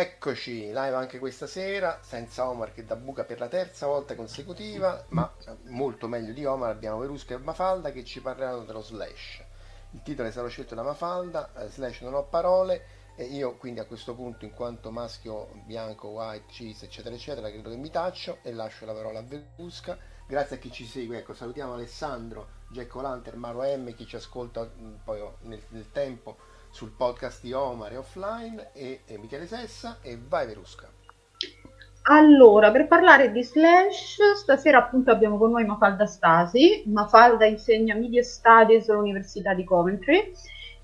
Eccoci, live anche questa sera, senza Omar che da buca per la terza volta consecutiva, ma molto meglio di Omar abbiamo Verusca e Mafalda che ci parleranno dello slash. Il titolo è stato scelto da Mafalda, eh, slash non ho parole, e io quindi a questo punto in quanto maschio bianco, white, cheese eccetera eccetera credo che mi taccio e lascio la parola a Verusca. Grazie a chi ci segue, ecco salutiamo Alessandro, Jack Lanter, Maro M, chi ci ascolta mh, poi nel, nel tempo sul podcast di Omar e offline e, e Michele Sessa e vai Verusca. Allora, per parlare di Slash, stasera appunto abbiamo con noi Mafalda Stasi. Mafalda insegna Media Studies all'Università di Coventry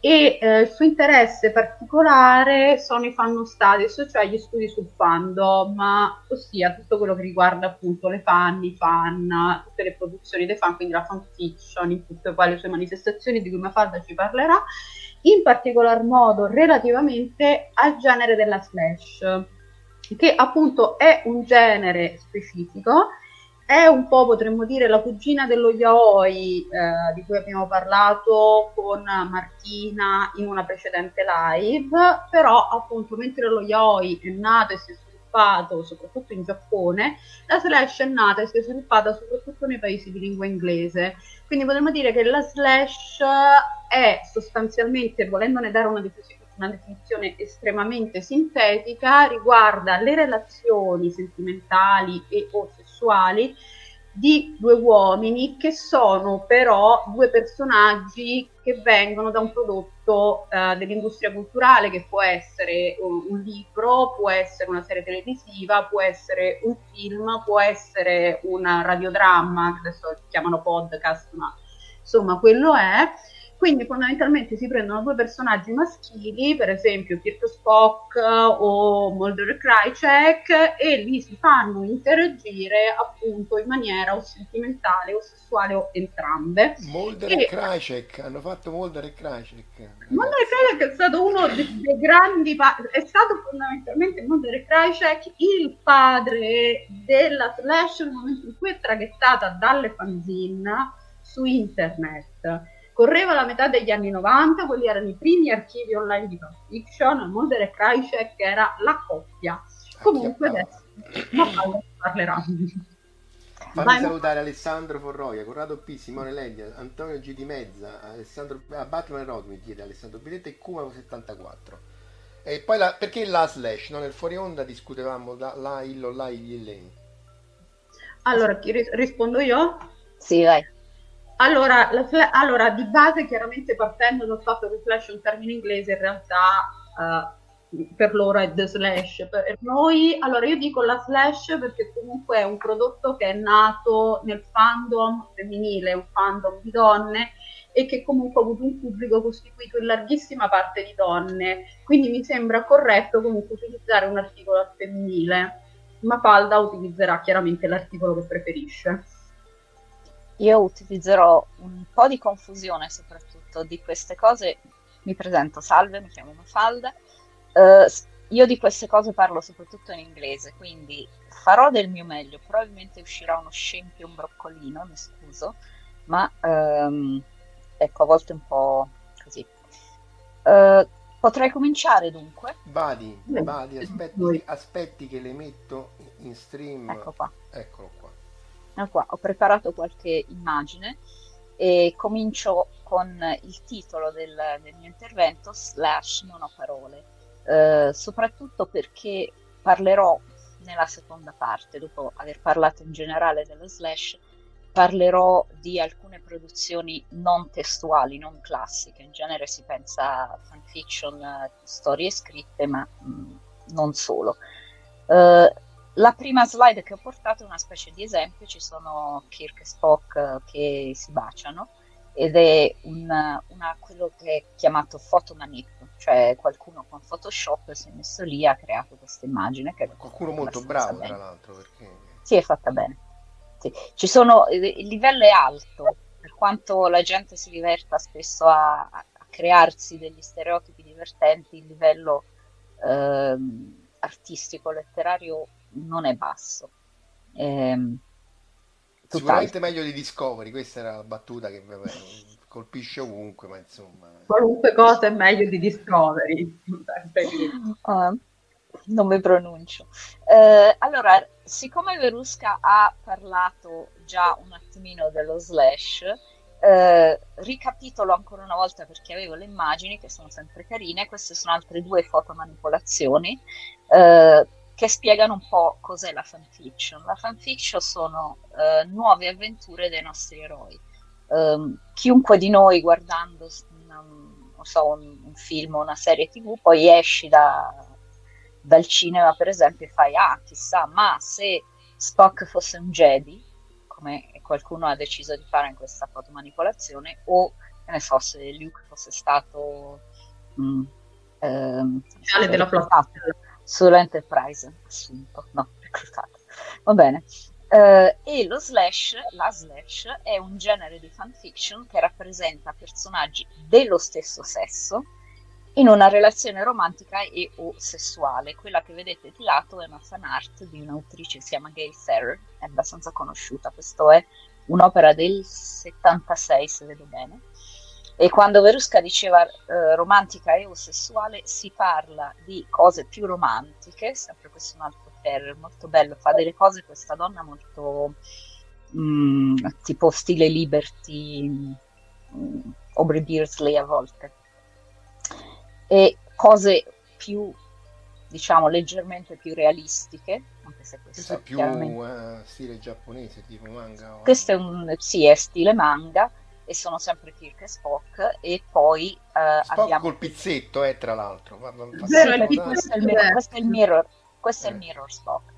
e eh, il suo interesse particolare sono i fan studies, cioè gli studi sul fandom, ossia tutto quello che riguarda appunto le fan, i fan, tutte le produzioni dei fan, quindi la fanfiction in tutte le sue manifestazioni di cui Mafalda ci parlerà in particolar modo relativamente al genere della slash, che appunto è un genere specifico, è un po' potremmo dire la cugina dello yaoi eh, di cui abbiamo parlato con Martina in una precedente live, però appunto mentre lo yaoi è nato e si è sviluppato soprattutto in Giappone, la slash è nata e si è sviluppata soprattutto nei paesi di lingua inglese. Quindi potremmo dire che la slash è sostanzialmente, volendone dare una definizione, una definizione estremamente sintetica, riguarda le relazioni sentimentali e o di due uomini che sono però due personaggi che vengono da un prodotto eh, dell'industria culturale che può essere un, un, libro, può essere una serie televisiva, può essere un film, può essere un radiodramma, che adesso chiamano podcast, ma insomma quello è Quindi fondamentalmente si prendono due personaggi maschili, per esempio Kirk Spock o Mulder e Krycek, e li si fanno interagire appunto in maniera o sentimentale o sessuale o entrambe. Mulder e, e Krycek, hanno fatto Mulder e Krycek. Mulder e Krycek è stato uno dei, dei grandi, pa- è stato fondamentalmente Mulder e Krycek il padre della Slash nel momento in cui è traghettata dalle fanzine su internet Correva la metà degli anni 90, quelli erano i primi archivi online di fanfiction, Mulder e Krycek era la coppia. Comunque adesso Mafalda parlerà. Fammi Vai, salutare Alessandro Forroia, Corrado P, Simone Leglia, Antonio G di Mezza, Alessandro ah, Batman e Rod mi chiede Alessandro Biletto e Kuma 74. E poi la, perché la slash? No? Nel fuori onda discutevamo la, la illo, la il Allora, chi ris- rispondo io? Sì, vai. Allora, fla- allora, di base, chiaramente partendo dal fatto che Flash è un termine inglese, in realtà uh, per loro è the slash. Per noi, allora io dico la slash perché comunque è un prodotto che è nato nel fandom femminile, un fandom di donne e che comunque ha avuto un pubblico costituito in larghissima parte di donne. Quindi mi sembra corretto comunque utilizzare un articolo femminile. Mafalda utilizzerà chiaramente l'articolo che preferisce io utilizzerò un po' di confusione soprattutto di queste cose. Mi presento, salve, mi chiamo Mafalda. Uh, io di queste cose parlo soprattutto in inglese, quindi farò del mio meglio. Probabilmente uscirà uno scempio, un broccolino, mi scuso, ma um, ecco, a volte un po' così. Uh, potrei cominciare dunque? Vadi, vadi, aspetti, aspetti che le metto in stream. Ecco qua. Eccolo qua. Ah, qua, ho preparato qualche immagine e comincio con il titolo del, del mio intervento, slash non ho parole, eh, soprattutto perché parlerò nella seconda parte, dopo aver parlato in generale dello slash, parlerò di alcune produzioni non testuali, non classiche, in genere si pensa a fanfiction, storie scritte, ma mh, mm, non solo. Uh, la prima slide che ho portato è una specie di esempio, ci sono Kirk e Spock eh, che si baciano ed è un, una, quello che è chiamato fotomanip, cioè qualcuno con Photoshop si è messo lì e ha creato questa immagine. Che qualcuno molto bravo bene. tra l'altro. Perché... Sì, è fatta bene. Sì. Ci sono, il livello è alto, per quanto la gente si diverta spesso a, a crearsi degli stereotipi divertenti, il livello eh, artistico, letterario non è basso. Ehm, Sicuramente meglio di Discovery, questa era la battuta che vabbè, colpisce ovunque, ma insomma... Qualunque cosa è meglio di Discovery. uh, non mi pronuncio. Uh, allora, siccome Verusca ha parlato già un attimino dello slash, uh, ricapitolo ancora una volta perché avevo le immagini che sono sempre carine, queste sono altre due fotomanipolazioni. Uh, che spiegano un po' cos'è la fanfiction. La fanfiction sono eh, nuove avventure dei nostri eroi. Um, chiunque di noi guardando una, so, un, un, film o una serie tv poi esci da, dal cinema per esempio e fai ah chissà ma se Spock fosse un Jedi come qualcuno ha deciso di fare in questa fotomanipolazione o che ne so se Luke fosse stato mm, ehm, della flotta sull'Enterprise assunto, no, reclutato. Va bene. Uh, e lo slash, la slash, è un genere di fanfiction che rappresenta personaggi dello stesso sesso in una relazione romantica e o sessuale. Quella che vedete di lato è una fan art di un'autrice che si chiama Gail Ferrer, è abbastanza conosciuta, questa è un'opera del 76 se vedo bene e quando Verusca diceva eh, romantica e o sessuale, si parla di cose più romantiche, sempre questo è un altro Ferrer, molto bello, fa delle cose questa donna molto mh, mm, tipo stile Liberty, mh, mm, Aubrey Beardsley a volte. E cose più, diciamo, leggermente più realistiche, anche se questo, questo è più uh, stile giapponese, tipo manga. O... Questo è un, sì, è stile manga e sono sempre Kirk e Spock e poi uh, Spock abbiamo col pizzetto eh, tra l'altro ma, ma, sì, questo, è mirror, questo, è il mirror, questo eh. è il mirror Spock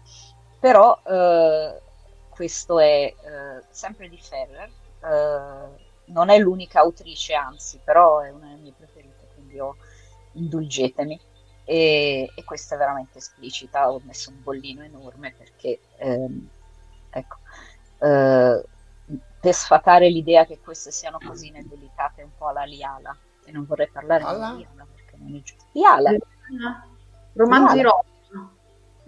però uh, questo è uh, sempre di Ferrer non è l'unica autrice, anzi, però è una delle mie preferite, quindi ho, indulgetemi. E, e, questa è veramente esplicita, ho messo un bollino enorme perché, ehm, ecco, eh, per sfatare l'idea che queste siano cosine delicate un po' alla Liala, e non vorrei parlare alla? di Liala perché non è giusto. Liala. Romanzi Liala.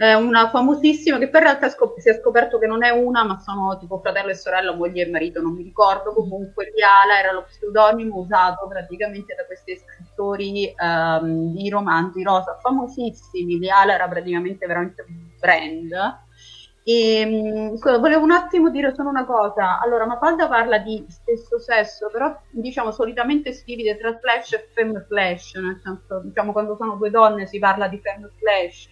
È una famosissima che poi in realtà scop- si è scoperto che non è una, ma sono tipo fratello e sorella, moglie e marito, non mi ricordo. Comunque Liala era lo pseudonimo usato praticamente da questi scrittori um, di romanzi rosa famosissimi. Liala era praticamente veramente un brand. E, um, volevo un attimo dire solo una cosa. Allora, Mapalda parla di stesso sesso, però diciamo solitamente si divide tra flash e femme flash, nel senso, diciamo, quando sono due donne si parla di femme flash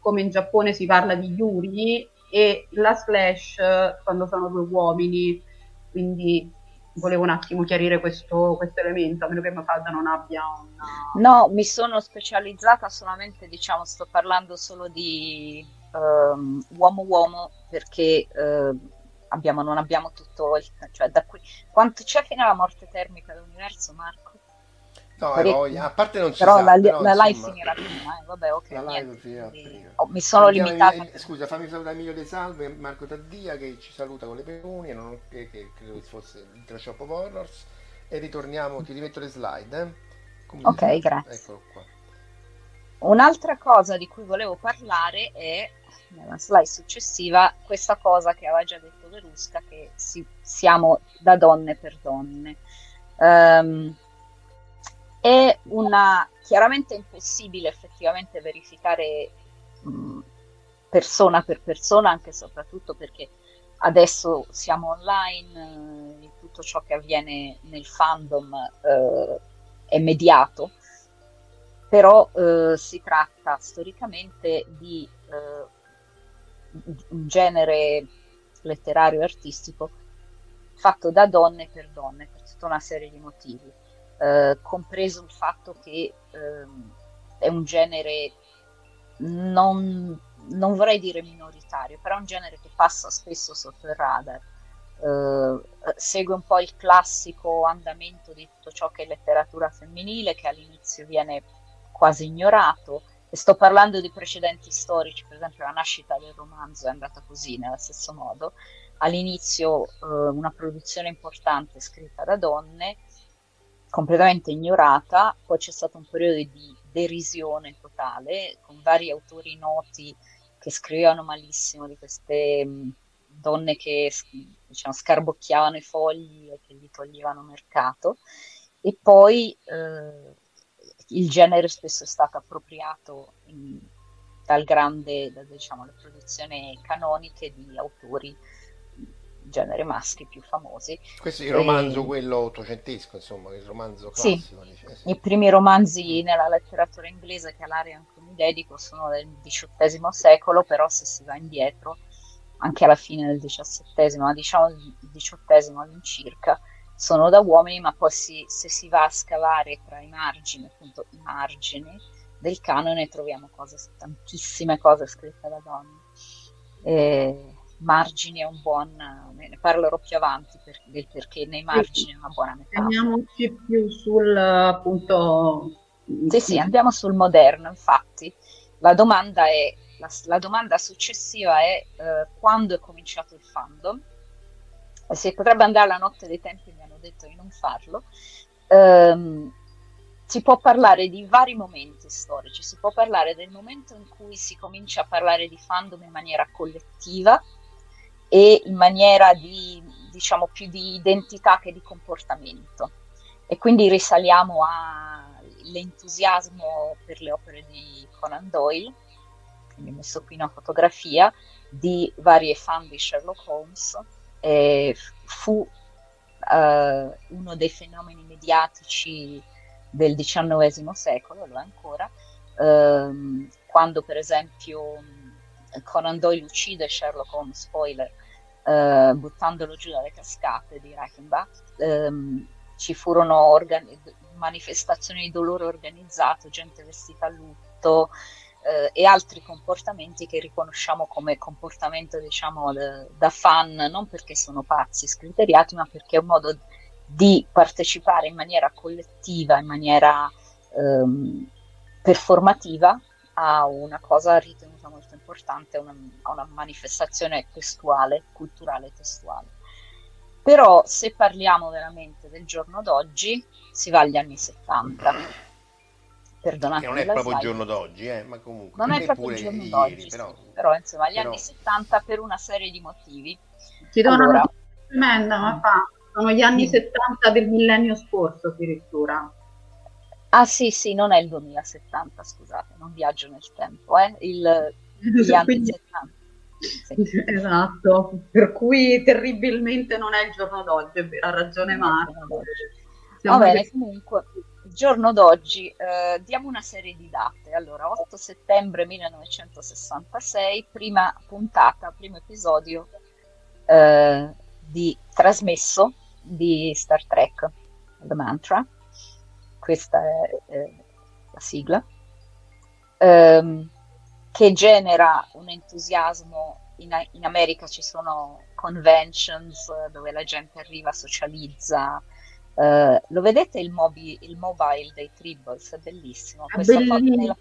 come in Giappone si parla di yuri, e la slash quando sono due uomini, quindi volevo un attimo chiarire questo, questo elemento, a meno che Mafalda non abbia una... No, mi sono specializzata solamente, diciamo, sto parlando solo di um, uomo-uomo perché uh, abbiamo, non abbiamo tutto, il, cioè da qui... Quanto c'è fino alla morte termica dell'universo, Marco? No, eh, a parte non ci però sa, la, però, la insomma, live finirà prima, eh. vabbè, ok. La live finirà prima. oh, mi sono limitata. Scusa, fammi salutare Emilio De Salve Marco Taddia che ci saluta con le peonie, non, che, che credo che fosse il Trash Shop of Horrors. E ritorniamo, ti rimetto le slide. Eh? Come Ok, grazie. Eccolo qua. Un'altra cosa di cui volevo parlare è, nella slide successiva, questa cosa che aveva già detto Verusca, che si- siamo da donne per donne. Ehm, è una, chiaramente impossibile effettivamente verificare mh, persona per persona, anche e soprattutto perché adesso siamo online, eh, tutto ciò che avviene nel fandom eh, è mediato, però eh, si tratta storicamente di eh, un genere letterario e artistico fatto da donne per donne, per tutta una serie di motivi, eh, compreso il fatto che ehm, è un genere non, non vorrei dire minoritario, però è un genere che passa spesso sotto il radar. Eh, segue un po' il classico andamento di tutto ciò che è letteratura femminile, che all'inizio viene quasi ignorato. Sto parlando di precedenti storici, per esempio la nascita del romanzo è andata così, nello stesso modo. All'inizio eh, una produzione importante scritta da donne, completamente ignorata, poi c'è stato un periodo di derisione totale, con vari autori noti che scrivevano malissimo di queste mh, donne che diciamo, scarbocchiavano i fogli e che gli toglievano mercato. E poi eh, il genere spesso è stato appropriato in, dal grande, da, diciamo, le produzioni canoniche di autori genere maschi più famosi. Questo è il romanzo, E- quello ottocentesco, insomma, il romanzo Sì. classico. dice, eh, sì. I primi romanzi nella letteratura inglese che all'area anche mi dedico sono del XVIII secolo, però se si va indietro, anche alla fine del XVII, ma diciamo il XVIII all'incirca, sono da uomini, ma poi si- se si va a scavare tra i margini, appunto i margini del canone, troviamo cose, tantissime cose scritte da donne. E margini è un buon, ne parlerò più avanti per- perché nei margini è una buona metafora. Teniamoci più sul appunto. Sì, sì, andiamo sul moderno, infatti. La domanda, è, la, la domanda successiva è eh, quando è cominciato il fandom? E si potrebbe andare alla notte dei tempi, detto di non farlo. Ehm, si può parlare di vari momenti storici, si può parlare del momento in cui si comincia a parlare di fandom in maniera collettiva e in maniera di, diciamo, più di identità che di comportamento. E quindi risaliamo all'entusiasmo per le opere di Conan Doyle, quindi ho messo qui una fotografia di varie fan di Sherlock Holmes. E fu eh, uno dei fenomeni mediatici del XIX secolo, lo è ancora, ehm, quando per esempio Conan Doyle uccide Sherlock Holmes, spoiler, eh, buttandolo giù dalle cascate di Reichenbach, ehm, ci furono organi- manifestazioni di dolore organizzato, gente vestita a lutto eh, e altri comportamenti che riconosciamo come comportamento diciamo da, da fan, non perché sono pazzi, scriteriati, ma perché è un modo di partecipare in maniera collettiva, in maniera ehm, performativa a una cosa ritenuta molto importante, una, a una manifestazione testuale, culturale testuale. Però se parliamo veramente del giorno d'oggi, si va agli anni 70. Perdonate. Che non è proprio il giorno d'oggi, eh, ma comunque. Non è proprio il giorno d'oggi, però, sì, però insomma, agli però... anni 70 per una serie di motivi. Ti do allora, una tremenda, ma fa, sono gli anni sì. 70 del millennio scorso addirittura. Ah sì, sì, non è il 2070, scusate, non viaggio nel tempo, eh? il, gli anni Quindi... 70. Sì. Esatto, per cui terribilmente non è il giorno d'oggi, ha ragione Marco. Va bene, comunque, giorno d'oggi eh, diamo una serie di date. Allora, 8 settembre 1966, prima puntata, primo episodio eh, di trasmesso di Star Trek, The Mantra questa è, è la sigla, ehm, che genera un entusiasmo. In, in, America ci sono conventions dove la gente arriva, socializza. Uh, lo vedete il, mobi, il, mobile dei Tribbles? È bellissimo. È bellissimo. Foto, nella,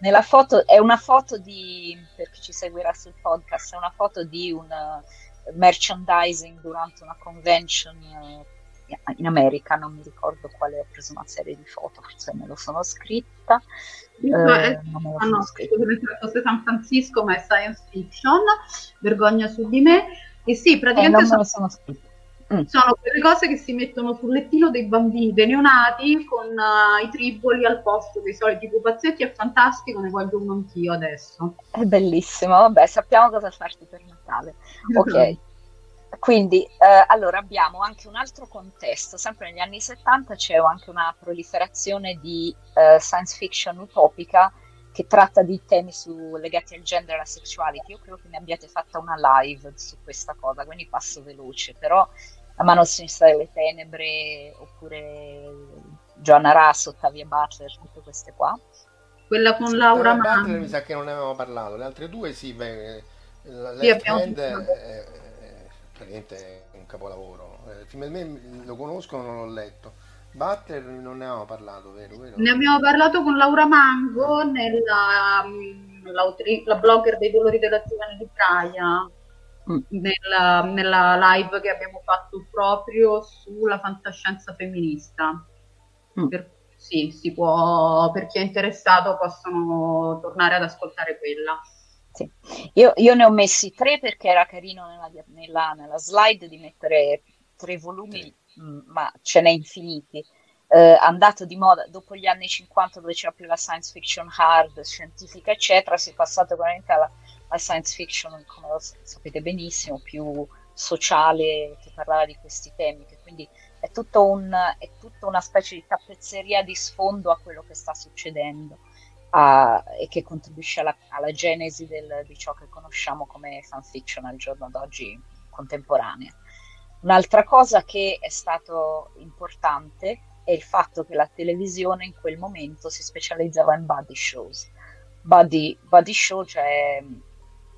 nella, foto è una foto di, per chi ci seguirà sul podcast, è una foto di un uh, merchandising durante una convention uh, in America, non mi ricordo quale, ho preso una serie di foto, forse me lo sono scritta. Eh, eh non me lo ah, no, scritta. fosse San Francisco, ma è science fiction, vergogna su di me. E sì, praticamente eh, sono, sono, mm. sono quelle cose che si mettono sul lettino dei bambini, dei neonati, con uh, i triboli al posto dei soliti pupazzetti. È fantastico, ne voglio uno anch'io adesso. È bellissimo, vabbè, sappiamo cosa farti per Natale. Ok. Quindi, eh, allora abbiamo anche un altro contesto, sempre negli anni 70 c'è anche una proliferazione di eh, science fiction utopica che tratta di temi su, legati al gender e alla sexuality. Io credo che ne abbiate fatta una live su questa cosa, quindi passo veloce, però La mano sinistra delle tenebre, oppure Joanna Russ, Ottavia Butler, tutte queste qua. Quella con sì, Laura Butler mi sa che non ne avevamo parlato, le altre due sì, beh, la sì, Left Hand è, praticamente è un capolavoro. Eh, il film me lo conosco, non l'ho letto. Butler non ne avevamo parlato, vero? vero? Ne abbiamo parlato con Laura Mango, nella, um, la blogger dei dolori della giovane di Praia, mm. nella, nella, live che abbiamo fatto proprio sulla fantascienza femminista. Mm. Per, sì, si può, per chi è interessato possono tornare ad ascoltare quella. Sì. Io, io, ne ho messi tre perché era carino nella, nella, nella slide di mettere tre volumi, sì. mh, ma ce n'è infiniti. Eh, andato di moda dopo gli anni 50 dove c'era più la science fiction hard, scientifica, eccetera, si è passato veramente alla, alla science fiction, come lo sapete benissimo, più sociale, che parlava di questi temi, che quindi è, tutto un, è tutta una specie di tappezzeria di sfondo a quello che sta succedendo a, e che contribuisce alla, alla genesi del, di ciò che conosciamo come fanfiction al giorno d'oggi contemporanea. Un'altra cosa che è stato importante è il fatto che la televisione in quel momento si specializzava in body shows. Body, body show cioè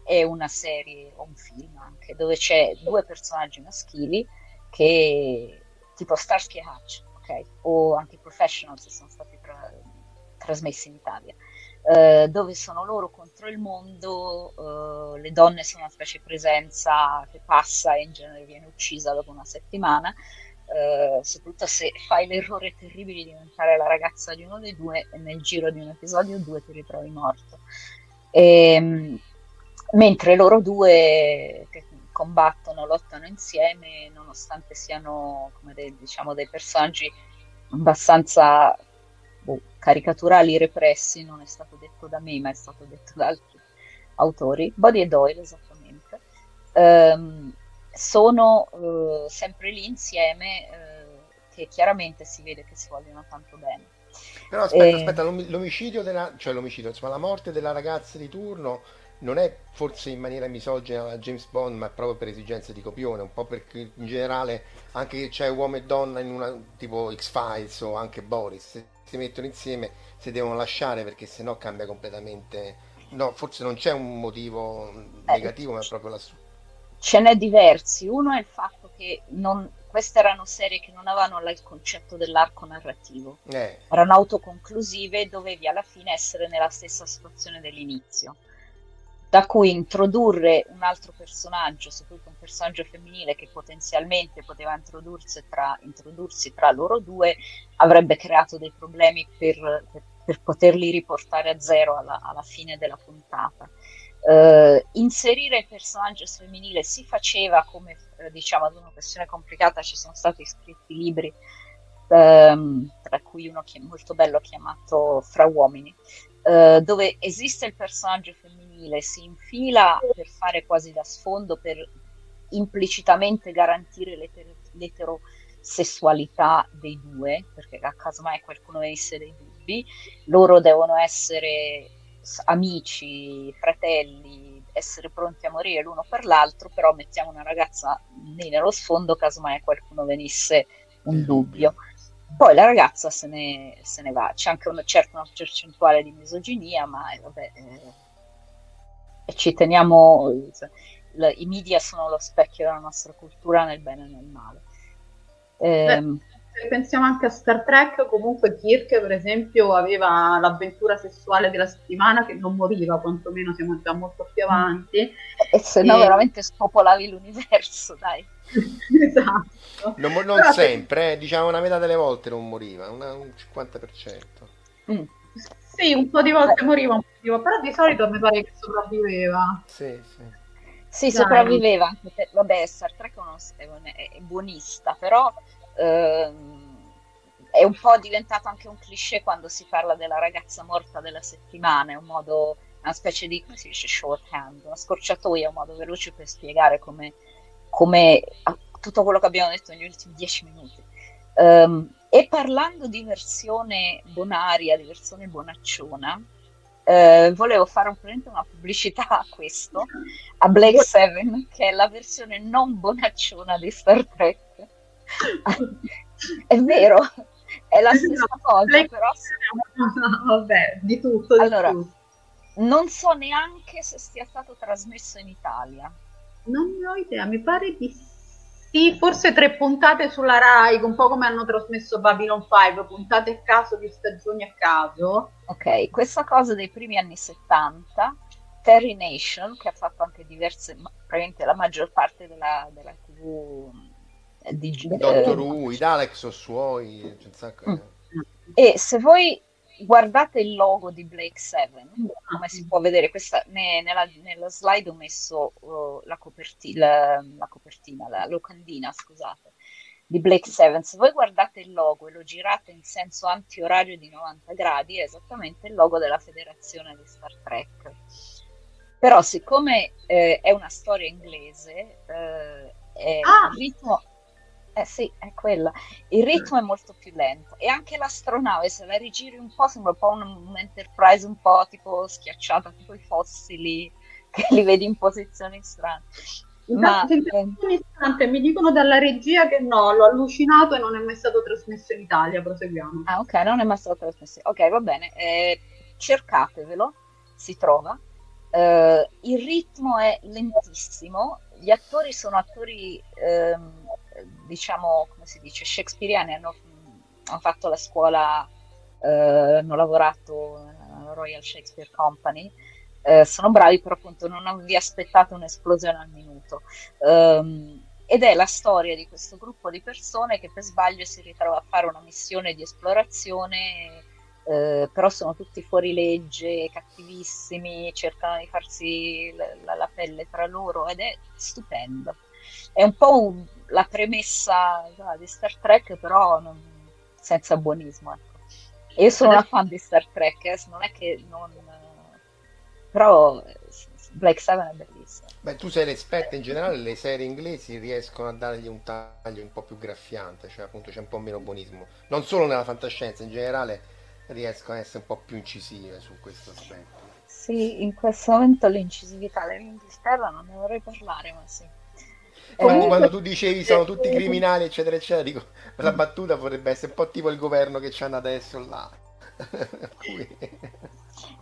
è una serie o un film anche dove c'è due personaggi maschili che tipo Starsky e Hutch, ok? O anche Professionals sono stati tra, trasmessi in Italia, eh, dove sono loro contro il mondo, eh, le donne sono una specie di presenza che passa e in genere viene uccisa dopo una settimana, eh, soprattutto se fai l'errore terribile di diventare la ragazza di uno dei due e nel giro di un episodio o due ti ritrovi morto. E, ehm, mentre loro due combattono, lottano insieme, nonostante siano come dei, diciamo, dei personaggi abbastanza boh, caricaturali repressi, non è stato detto da me, ma è stato detto da altri autori, Body e Doyle esattamente, ehm, sono eh, sempre lì insieme, eh, che chiaramente si vede che si vogliono tanto bene. Però aspetta, e... aspetta, l'omicidio della, cioè l'omicidio, insomma, la morte della ragazza di turno non è forse in maniera misogena a James Bond, ma proprio per esigenze di copione, un po' perché in generale anche che c'è uomo e donna in una tipo X-Files o anche Boris, se si mettono insieme si devono lasciare perché sennò cambia completamente. No, forse non c'è un motivo negativo, eh, ma è proprio la Ce n'è diversi. Uno è il fatto che non, queste erano serie che non avevano il concetto dell'arco narrativo, Eh, erano autoconclusive e dovevi alla fine essere nella stessa situazione dell'inizio. Da cui introdurre un altro personaggio, soprattutto un personaggio femminile che potenzialmente poteva introdursi tra, introdursi tra loro due, avrebbe creato dei problemi per, per- per poterli riportare a zero alla, alla fine della puntata. Eh, inserire il personaggio femminile si faceva come eh, diciamo ad una questione complicata, ci sono stati scritti libri, ehm, tra cui uno che è molto bello chiamato Fra uomini, eh, dove esiste il personaggio femminile, si infila per fare quasi da sfondo, per implicitamente garantire l'eter- l'eterosessualità dei due, perché a caso mai qualcuno avesse dei dubbi, loro devono essere amici, fratelli, essere pronti a morire l'uno per l'altro, però mettiamo una ragazza lì nello sfondo, casomai a qualcuno venisse un dubbio. Poi la ragazza se ne, se ne va, c'è anche una certa percentuale di misoginia, ma eh, vabbè, eh, e ci teniamo, l- i media sono lo specchio della nostra cultura nel bene e nel male. Ehm, Se pensiamo anche a Star Trek, comunque Kirk, per esempio, aveva l'avventura sessuale della settimana che non moriva, quantomeno siamo già molto più avanti. e se no E- veramente spopolavi l'universo, dai. esatto. Non, mo- non Però se- sempre, eh, diciamo una metà delle volte non moriva, una- un 50%. Mm. Sì, un po' di volte moriva, un po' di volte, però di solito mi pare che sopravviveva. Sì, sì. Sì, Dai. sopravviveva. Vabbè, Star Trek è, buonista, però ehm, è un po' diventato anche un cliché quando si parla della ragazza morta della settimana, è un modo, una specie di, come si dice, shorthand, una scorciatoia, un modo veloce per spiegare come, come tutto quello che abbiamo detto negli ultimi dieci minuti. Ehm, e parlando di versione bonaria, di versione bonacciona, eh, volevo fare un, una pubblicità a questo, a Black Seven, che è la versione non bonacciona di Star Trek. è vero, è la stessa cosa, Black- però Vabbè, di tutto, di Allora, tutto. non so neanche se sia stato trasmesso in Italia. Non ne ho idea, mi pare di sì, forse tre puntate sulla Rai, un po' come hanno trasmesso Babylon 5, puntate a caso di stagioni a caso. Ok, questa cosa dei primi anni 70, Terry Nation, che ha fatto anche diverse, praticamente la maggior parte della, della TV eh, di, Doctor eh, Who, i Daleks sono suoi, c'è un sacco Mm. di- E se voi guardate il logo di Blake Seven, come si può vedere, questa, ne- nella, nella slide ho messo uh, la, coperti- la- la copertina, la locandina, scusate, di Blake Seven. Se voi guardate il logo e lo girate in senso antiorario di 90 gradi, è esattamente il logo della federazione di Star Trek. Però siccome eh, è una storia inglese, eh, è- Ah! il ritmo... Eh sì, è quella. Il ritmo è molto più lento e anche l'astronave, se la rigiri un po', sembra un po' un, un Enterprise un po' tipo schiacciata, tipo i fossili che li vedi in posizioni strane. Ma eh, un istante, mi dicono dalla regia che no, l'ho allucinato e non è mai stato trasmesso in Italia, proseguiamo. ah, ok, non è mai stato trasmesso. Ok, va bene, eh, cercatevelo, si trova. Eh, il ritmo è lentissimo, gli attori sono attori, ehm, diciamo, come si dice, shakespeariani, hanno, hanno fatto la scuola, eh, hanno lavorato alla Royal Shakespeare Company, eh, sono bravi, però appunto non vi aspettate un'esplosione al minuto. Ehm, ed è la storia di questo gruppo di persone che per sbaglio si ritrova a fare una missione di esplorazione, eh, però sono tutti fuori legge, cattivissimi, cercano di farsi la, la- la pelle tra loro ed è stupendo. È un po' un- la premessa sa, di Star Trek, però non- senza buonismo. Ecco. Io sono una fan di Star Trek, eh, non è che non... però Black Seven è bellissimo. Beh, tu sei l'esperta in generale, le serie inglesi riescono a dargli un taglio un po' più graffiante, cioè appunto c'è un po' meno buonismo. Non solo nella fantascienza, in generale riescono a essere un po' più incisive su questo aspetto. Sì, in questo momento l'incisività dell'Inghilterra non ne vorrei parlare, ma sì. Quando, Eh, quando tu dicevi sono tutti criminali, eccetera, eccetera, dico, la battuta potrebbe essere un po' tipo il governo che c'hanno adesso là.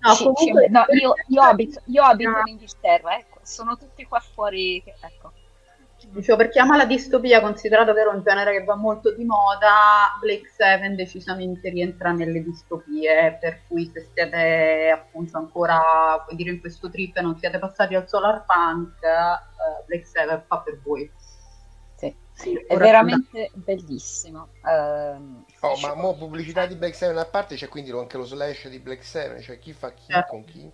No, comunque- no, io, io abito, io abito in Inghilterra, ecco, sono tutti qua fuori, ecco. Dicevo, per chi ama la distopia, considerato che era un genere che va molto di moda, Blake Seven decisamente rientra nelle distopie, per cui se siete appunto ancora, puoi dire, in questo trip e non siete passati al solar punk, uh, Blake Seven fa per voi. Sì, sì è veramente da... bellissimo. Uh, oh, ma mo pubblicità di Black Seven a parte c'è quindi anche lo slash di Black Seven, cioè chi fa chi certo. con chi?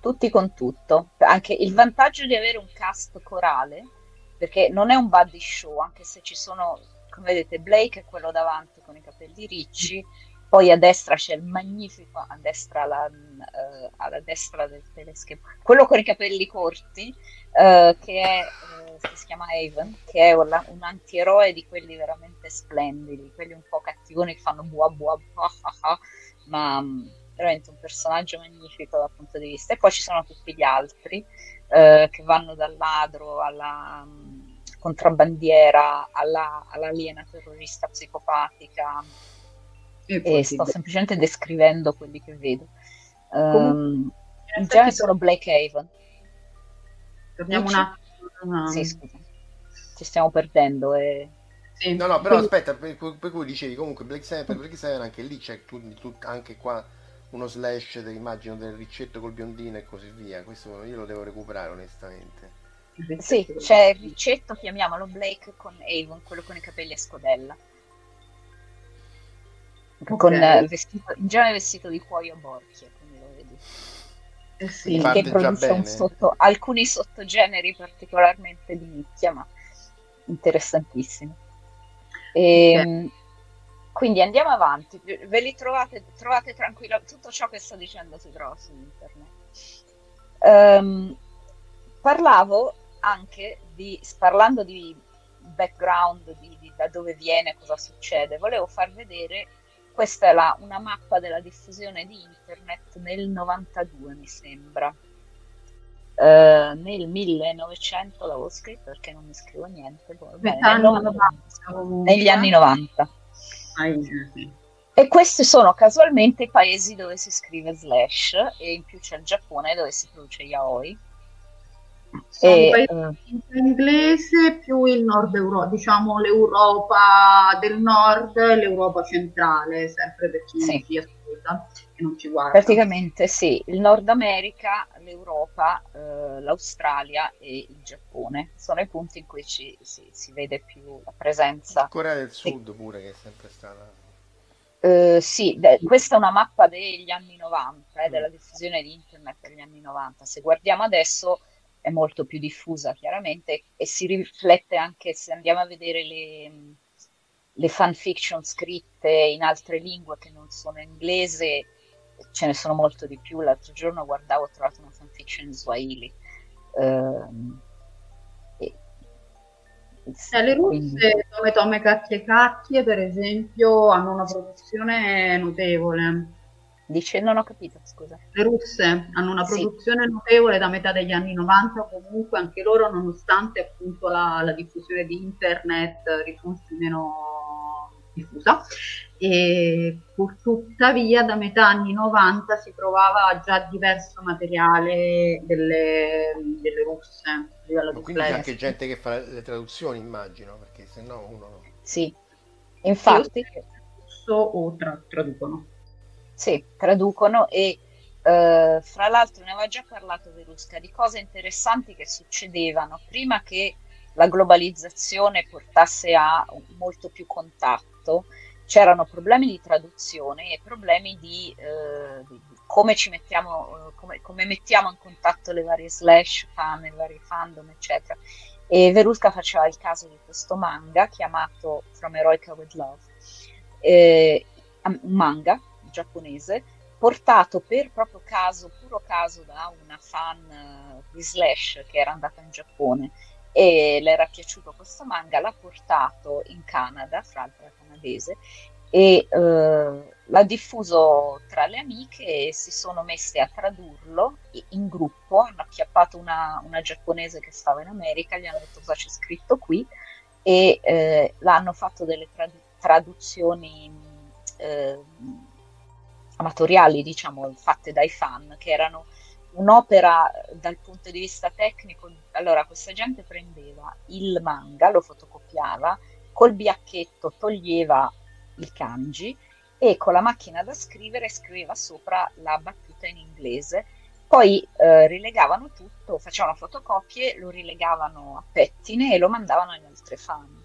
Tutti con tutto. Anche il vantaggio di avere un cast corale perché non è un buddy show, anche se ci sono, come vedete, Blake è quello davanti con i capelli ricci, poi a destra c'è il magnifico, a destra la, uh, alla destra del teleschermo, quello con i capelli corti, uh, che, è, uh, si chiama Haven, che è un, un antieroe di quelli veramente splendidi, quelli un po' cattivoni che fanno bua bua bua, ma um, veramente un personaggio magnifico dal punto di vista. E poi ci sono tutti gli altri eh, che vanno dal ladro alla um, contrabbandiera alla, all'aliena terrorista psicopatica. E, e sto be- semplicemente descrivendo quelli che vedo. Um, in genere sono Black Haven. Torniamo un attimo. Sì, scusa. Ci stiamo perdendo. E... Sì. No, no, però Quindi... aspetta, per, per, cui dicevi comunque Black Seven, per Black Seven anche lì c'è tu, tu, anche qua uno slash, immagino, del ricetto col biondino e così via. Questo io lo devo recuperare onestamente. Sì, c'è il ricetto, chiamiamolo Blake con Avon, quello con i capelli a scodella. Okay. Con uh, vestito, in genere vestito di cuoio a borchie, come lo vedi. Eh sì, che produce sotto, alcuni sottogeneri particolarmente di nicchia, ma interessantissimi. E, okay. Quindi andiamo avanti, ve li trovate, trovate tranquillo, tutto ciò che sto dicendo si trova su internet. Um, parlavo anche di, parlando di background, di, di, da dove viene, cosa succede, volevo far vedere, questa è la, una mappa della diffusione di internet nel 92 mi sembra. Uh, nel 1900 l'avevo scritto perché non mi scrivo niente, poi, bene, nel 90, negli anni 90 e questi sono casualmente i paesi dove si scrive slash e in più c'è il Giappone dove si produce yaoi. E, uh, in inglese più il nord Europa, diciamo l'Europa del nord e l'Europa centrale, sempre per chi sì. ci ascolta e non ci guarda. Praticamente sì, il Nord America, l'Europa, eh, l'Australia e il Giappone sono i punti in cui ci, si, si vede più la presenza. Corea del Sud e... pure che è sempre stata. Uh, sì, beh, questa è una mappa degli anni 90, eh, della diffusione di internet degli anni 90. Se guardiamo adesso è molto più diffusa chiaramente e si riflette anche se andiamo a vedere le, le fanfiction scritte in altre lingue che non sono inglese, ce ne sono molto di più. L'altro giorno guardavo, ho trovato una fanfiction in Swahili. Uh, eh, le russe come Tome Cacchie Cacchie, per esempio, hanno una produzione notevole. Dice, non ho capito, scusa. Le russe hanno una produzione sì. notevole da metà degli anni 90, comunque anche loro, nonostante appunto la, la diffusione di internet risulti meno diffusa, e pur tuttavia da metà anni 90 si trovava già diverso materiale delle, delle russe quindi c'è anche gente che fa le traduzioni, immagino, perché se no uno no. Sì, infatti. O tra- traducono. Sì, traducono e uh, fra l'altro ne aveva già parlato Verusca di cose interessanti che succedevano prima che la globalizzazione portasse a molto più contatto c'erano problemi di traduzione e problemi di, eh, di come ci mettiamo, eh, come, come, mettiamo in contatto le varie slash fan, i vari fandom, eccetera. E Verusca faceva il caso di questo manga chiamato From Eroica with Love, eh, un manga giapponese portato per proprio caso, puro caso da una fan uh, di Slash che era andata in Giappone e le era piaciuto questo manga, l'ha portato in Canada, fra l'altro canadese, e eh, l'ha diffuso tra le amiche e si sono messe a tradurlo in gruppo, hanno acchiappato una, una giapponese che stava in America, gli hanno detto cosa c'è scritto qui e eh, l'hanno fatto delle trad- traduzioni eh, amatoriali, diciamo, fatte dai fan, che erano un'opera dal punto di vista tecnico. Allora, questa gente prendeva il manga, lo fotocopiava, col biacchetto toglieva il kanji e con la macchina da scrivere scriveva sopra la battuta in inglese. Poi eh, rilegavano tutto, facevano fotocopie, lo rilegavano a pettine e lo mandavano agli altri fan.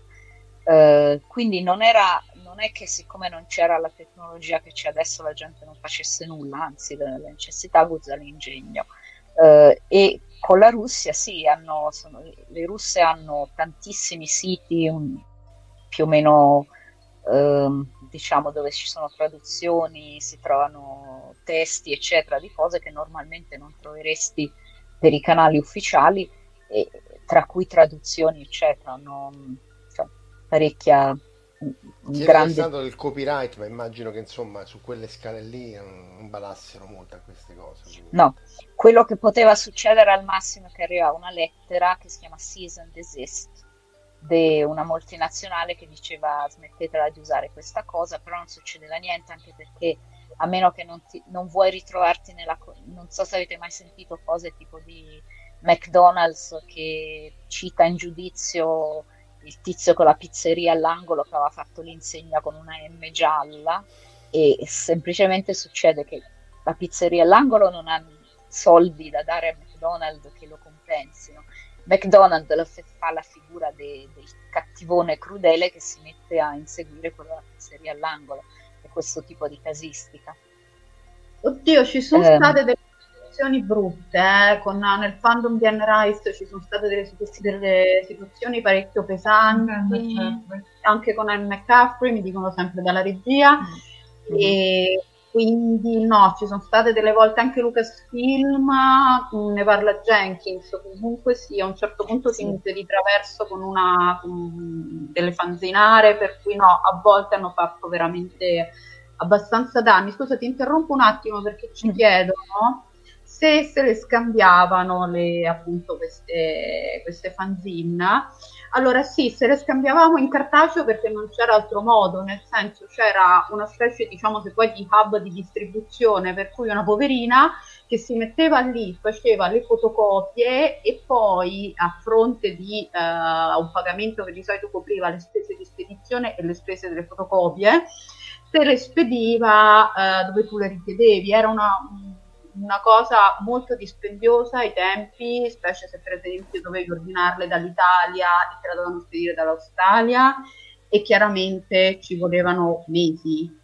Eh, quindi non, era, non è che siccome non c'era la tecnologia che c'è adesso la gente non facesse nulla, anzi la necessità aguzza l'ingegno. Eh, e con la Russia sì, hanno, sono, le russe hanno tantissimi siti un, più o meno ehm, diciamo dove ci sono traduzioni, si trovano testi eccetera di cose che normalmente non troveresti per i canali ufficiali, e, tra cui traduzioni eccetera. Non, parecchia Ti grande... del copyright, ma immagino che insomma su quelle scale lì non badassero molto a queste cose. Quindi... No, quello che poteva succedere al massimo è che arrivava una lettera che si chiama Season Desist di una multinazionale che diceva smettetela di usare questa cosa, però non succedeva niente anche perché a meno che non, ti, non vuoi ritrovarti nella... non so se avete mai sentito cose tipo di McDonald's che cita in giudizio il tizio con la pizzeria all'angolo che aveva fatto l'insegna con una M gialla e semplicemente succede che la pizzeria all'angolo non ha soldi da dare a McDonald's che lo compensino. McDonald's fa la figura del de cattivone crudele che si mette a inseguire quella della pizzeria all'angolo e questo tipo di casistica. Oddio, ci sono eh, state delle situazioni brutte, eh, con, nel fandom di Anne Rice ci sono state delle, delle situazioni parecchio pesanti, anche con Anne McCaffrey, mi dicono sempre dalla regia, mm. e quindi no, ci sono state delle volte anche Lucasfilm, mm, ne parla Jenkins, comunque sì, a un certo punto si mise di traverso con una con delle fanzinare, per cui no, a volte hanno fatto veramente abbastanza danni. Scusa, ti interrompo un attimo perché ci mm. chiedono se se le scambiavano le, appunto queste, queste fanzine. Allora sì, se le scambiavamo in cartaceo perché non c'era altro modo, nel senso c'era una specie, diciamo, se poi di hub di distribuzione, per cui una poverina che si metteva lì, faceva le fotocopie e poi a fronte di uh, un pagamento che di solito copriva le spese di spedizione e le spese delle fotocopie, se le spediva uh, dove tu le richiedevi. Era una, una cosa molto dispendiosa ai tempi, specie se per esempio dovevi ordinarle dall'Italia e te la dovevano spedire dall'Australia e chiaramente ci volevano mesi.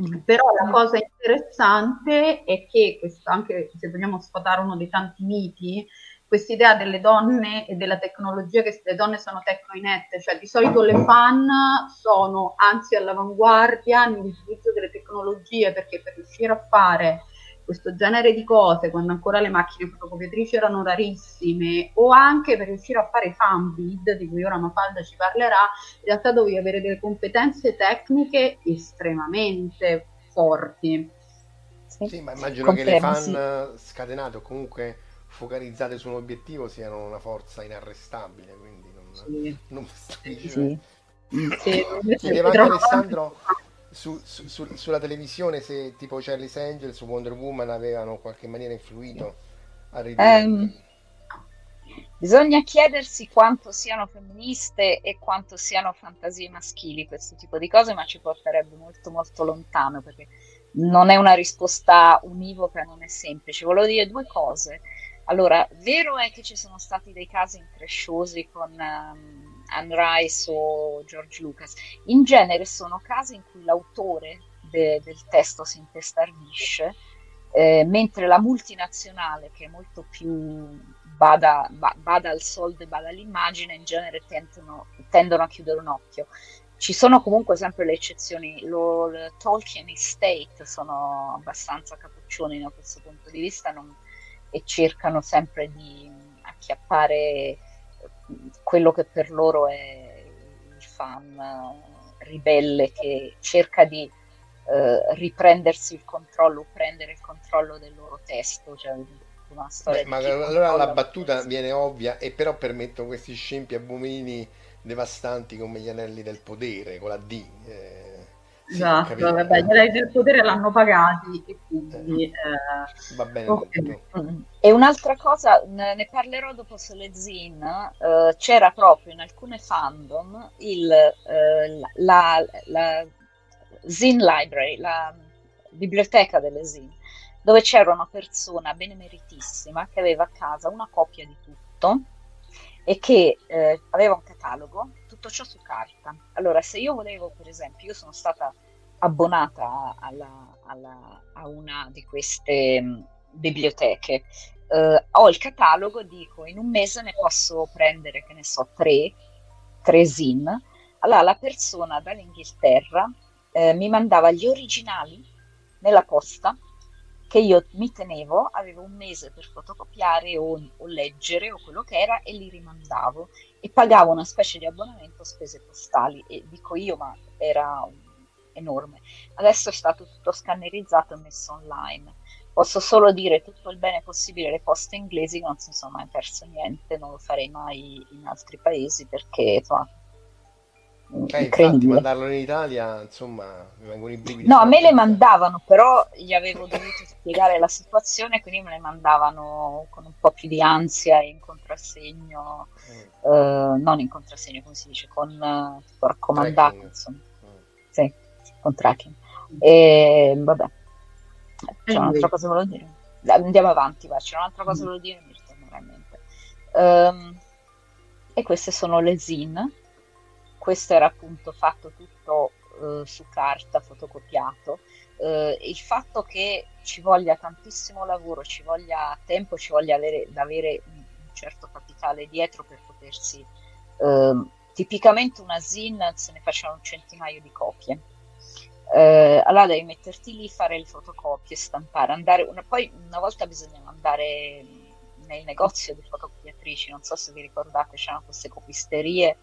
Mm. Però la cosa interessante è che, questo, anche se vogliamo sfatare uno dei tanti miti, questa idea delle donne e della tecnologia, che le donne sono tecnoinette, cioè di solito le fan sono anzi all'avanguardia nell'utilizzo delle tecnologie perché per riuscire a fare questo genere di cose quando ancora le macchine fotocopiatrici erano rarissime o anche per riuscire a fare fan bid di cui ora Mafalda ci parlerà in realtà dovevi avere delle competenze tecniche estremamente forti. Sì, sì ma immagino che le fan scatenate o comunque focalizzate su un obiettivo siano una forza inarrestabile quindi non, sì. non sì. Sì, chiedeva anche Alessandro su, su, su, sulla televisione se tipo Charlie's Angels o Wonder Woman avevano in qualche maniera influito a ridurre. Um, bisogna chiedersi quanto siano femministe e quanto siano fantasie maschili questo tipo di cose ma ci porterebbe molto molto lontano perché non è una risposta univoca non è semplice. Volevo dire due cose. Allora vero è che ci sono stati dei casi incresciosi con um, Anne Rice o George Lucas. In genere sono casi in cui l'autore de- del testo si intestardisce, eh, mentre la multinazionale, che è molto più bada, ba- bada al soldo e bada all'immagine, in genere tendono, tendono a chiudere un occhio. Ci sono comunque sempre le eccezioni, lo, Tolkien Estate sono abbastanza capoccioni da questo punto di vista non, e cercano sempre di acchiappare quello che per loro è il fan ribelle che cerca di eh, riprendersi il controllo, prendere il controllo del loro testo. Cioè una storia Beh, ma allora la battuta viene ovvia e però permettono questi scempi abomini devastanti come gli anelli del potere con la D. Eh, esatto, capito. vabbè, gli eredi del potere l'hanno pagati e quindi... eh, Va bene ok. tutto. Mm. E un'altra cosa, ne parlerò dopo sulle zine, eh, c'era proprio in alcune fandom il, eh, la, la Zine Library, la biblioteca delle zine, dove c'era una persona benemeritissima che aveva a casa una copia di tutto e che eh, aveva un catalogo, tutto ciò su carta. Allora, se io volevo, per esempio, io sono stata abbonata alla- alla- a una di queste mh, biblioteche, eh, ho il catalogo, dico in un mese ne posso prendere, che ne so, tre, tre zin. Allora la persona dall'Inghilterra eh, mi mandava gli originali nella posta che io mi tenevo, avevo un mese per fotocopiare o, o leggere o quello che era e li rimandavo e pagavo una specie di abbonamento a spese postali e dico io ma era enorme. Adesso è stato tutto scannerizzato e messo online. Posso solo dire tutto il bene possibile alle poste inglesi non si sono mai perso niente, non lo farei mai in altri paesi perché insomma, Eh, infatti, mandarlo in Italia, insomma, mi vengono i brividi. No, a me le mandavano, però gli avevo dovuto spiegare la situazione, quindi me le mandavano con un po' più di ansia e in contrassegno, Mm. eh, non in contrassegno, come si dice, con eh, tipo raccomandato, Tracking. insomma, Mm. sì, con tracking. E vabbè, c'è un'altra cosa che volevo dire. Andiamo avanti, va, c'è un'altra cosa che volevo dire, mi ritornerà in mente. Ehm, e queste sono le zin. Questo era appunto fatto tutto eh, su carta, fotocopiato. Eh, il fatto che ci voglia tantissimo lavoro, ci voglia tempo, ci voglia avere, avere un certo capitale dietro per potersi... ehm, tipicamente una zin se ne facevano un centinaio di copie. Eh, allora devi metterti lì, fare le fotocopie, stampare, andare una, poi una volta bisognava andare nel negozio di fotocopiatrici, non so se vi ricordate, c'erano queste copisterie,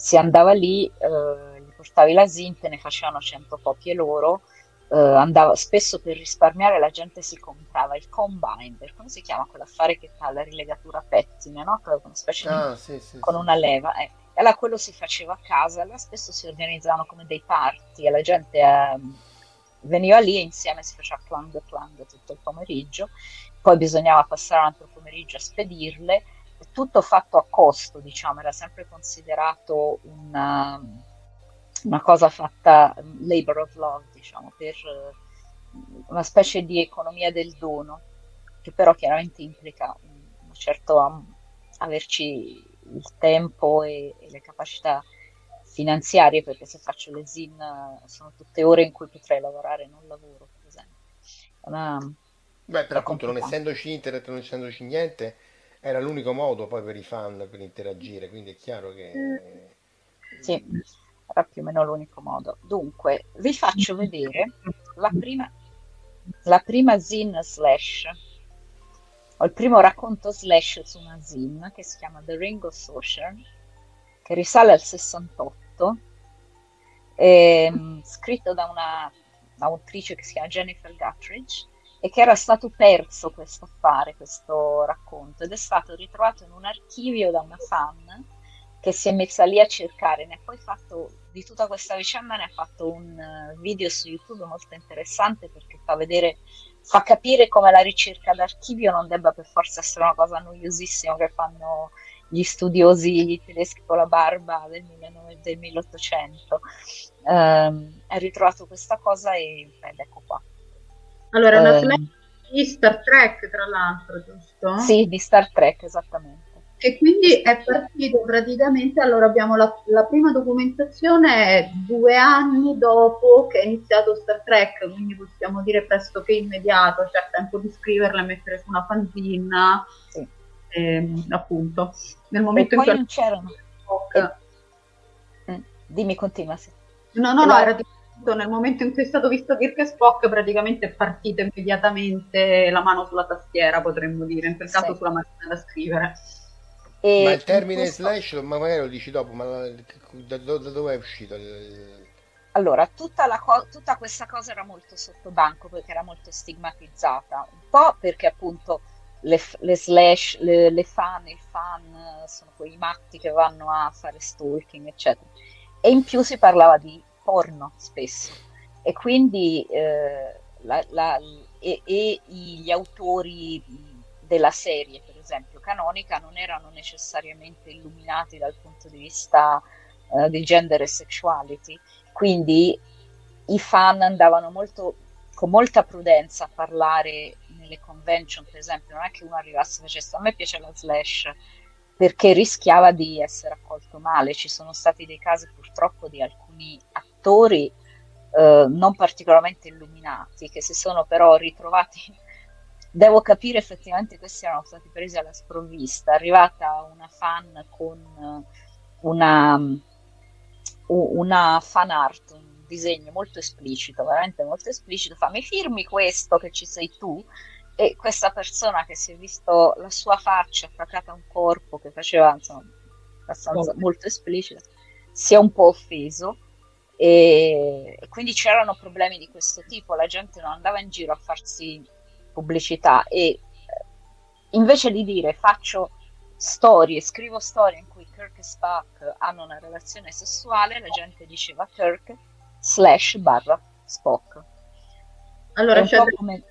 si andava lì, eh, gli portavi la ZIN, te ne facevano 100 copie loro, eh, andava, spesso per risparmiare la gente si comprava il combinder, come si chiama quell'affare che fa la rilegatura a pettine, no? Con una specie di Ah, sì, sì, con sì. una leva. eh. E allora quello si faceva a casa, allora spesso si organizzavano come dei party e la gente ehm, veniva lì e insieme si faceva clang clang tutto il pomeriggio, poi bisognava passare un altro pomeriggio a spedirle, tutto fatto a costo, diciamo, era sempre considerato una, una cosa fatta um, labor of love, diciamo, per eh, una specie di economia del dono, che però chiaramente implica un, certo am- averci il tempo e, e le capacità finanziarie, perché se faccio le zin eh, sono tutte ore in cui potrei lavorare, non lavoro, per esempio. Una- Beh, però è appunto non essendoci internet, non essendoci niente, era l'unico modo poi per i fan per interagire, quindi è chiaro che... Sì, era più o meno l'unico modo. Dunque, vi faccio vedere la prima, la prima zin slash, o il primo racconto slash su una zin che si chiama The Ring of Sorcerer, che risale al 68, ehm, scritto da una autrice che si chiama Jennifer Guttridge e che era stato perso questo affare, questo racconto, ed è stato ritrovato in un archivio da una fan che si è messa lì a cercare, ne ha poi fatto di tutta questa vicenda, ne ha fatto un eh, video su YouTube molto interessante perché fa vedere, fa capire come la ricerca d'archivio non debba per forza essere una cosa noiosissima che fanno gli studiosi tedeschi con la barba del, 19 del 1800. Ehm, ha ritrovato questa cosa e ed ecco qua. Allora, è una slash di Star Trek, tra l'altro, giusto? Sì, di Star Trek, esattamente. E quindi è partito praticamente, allora abbiamo la, la prima documentazione due anni dopo che è iniziato Star Trek, quindi possiamo dire pressoché immediato, cioè tempo di scriverla e mettere su una fanzina, Sì. ehm, appunto. Nel E momento in poi cui... non c'erano. Mm, Dimmi, continua. sì. No, no, no, la- era tipo nel momento in cui è stato visto Kirk e Spock, praticamente è partita immediatamente la mano sulla tastiera, potremmo dire, in quel caso Sì. sulla macchina da scrivere. E Ma il termine in questo- slash, ma magari lo dici dopo, ma da, da- da dove è uscito? il- Allora, tutta, la co- tutta questa cosa era molto sotto banco perché era molto stigmatizzata, un po' perché appunto le, f- le slash, le, le fan, il fan sono quei matti che vanno a fare stalking, eccetera. E in più si parlava di porno spesso. e quindi eh, la, la, e, e, gli autori della serie, per esempio, canonica, non erano necessariamente illuminati dal punto di vista eh, di gender e sexuality, quindi i fan andavano molto, con molta prudenza a parlare nelle convention, per esempio, non è che uno arrivasse e facesse a me piace la slash perché rischiava di essere accolto male. Ci sono stati dei casi purtroppo di alcuni attori eh, non particolarmente illuminati che si sono però ritrovati. Devo capire effettivamente questi erano stati presi alla sprovvista. È arrivata una fan con una, una fan art, un disegno molto esplicito, veramente molto esplicito. Fa mi firmi questo che ci sei tu? e questa persona che si è visto la sua faccia attaccata a un corpo che faceva insomma abbastanza molto esplicita si è un po' offeso e, e, quindi c'erano problemi di questo tipo la gente non andava in giro a farsi pubblicità e eh, invece di dire faccio storie, scrivo storie in cui Kirk e Spock hanno una relazione sessuale la gente diceva Kirk slash barra Spock allora c'è come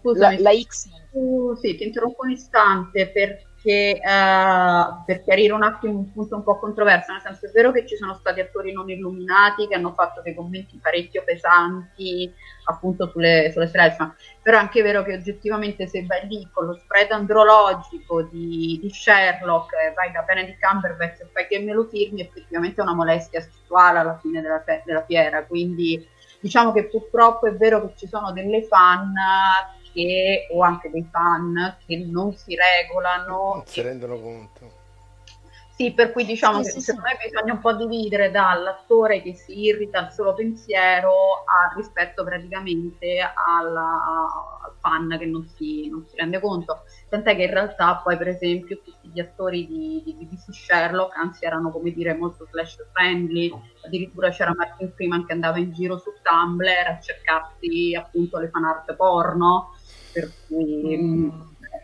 Scusami, la, la X. Uh, sì, ti interrompo un istante perché uh, per chiarire un attimo un punto un po' controverso, nel senso è vero che ci sono stati attori non illuminati che hanno fatto dei commenti parecchio pesanti appunto sulle, sulle slash, però è anche vero che oggettivamente se vai lì con lo spread andrologico di, di Sherlock, eh, vai da Benedict Cumberbatch e fai che me lo firmi, effettivamente è una molestia sessuale alla fine della, della fiera, quindi diciamo che purtroppo è vero che ci sono delle fan che, o anche dei fan che non si regolano. Non si rendono conto. Sì, per cui diciamo sì, che sì, secondo sì. me bisogna un po' dividere dall'attore che si irrita al solo pensiero al rispetto praticamente alla, al fan che non si, non si, rende conto. Tant'è che in realtà poi per esempio tutti gli attori di, di BBC Sherlock anzi erano come dire molto slash friendly, addirittura c'era Martin Freeman che andava in giro su Tumblr a cercarsi appunto le fan art porno per cui... Mm.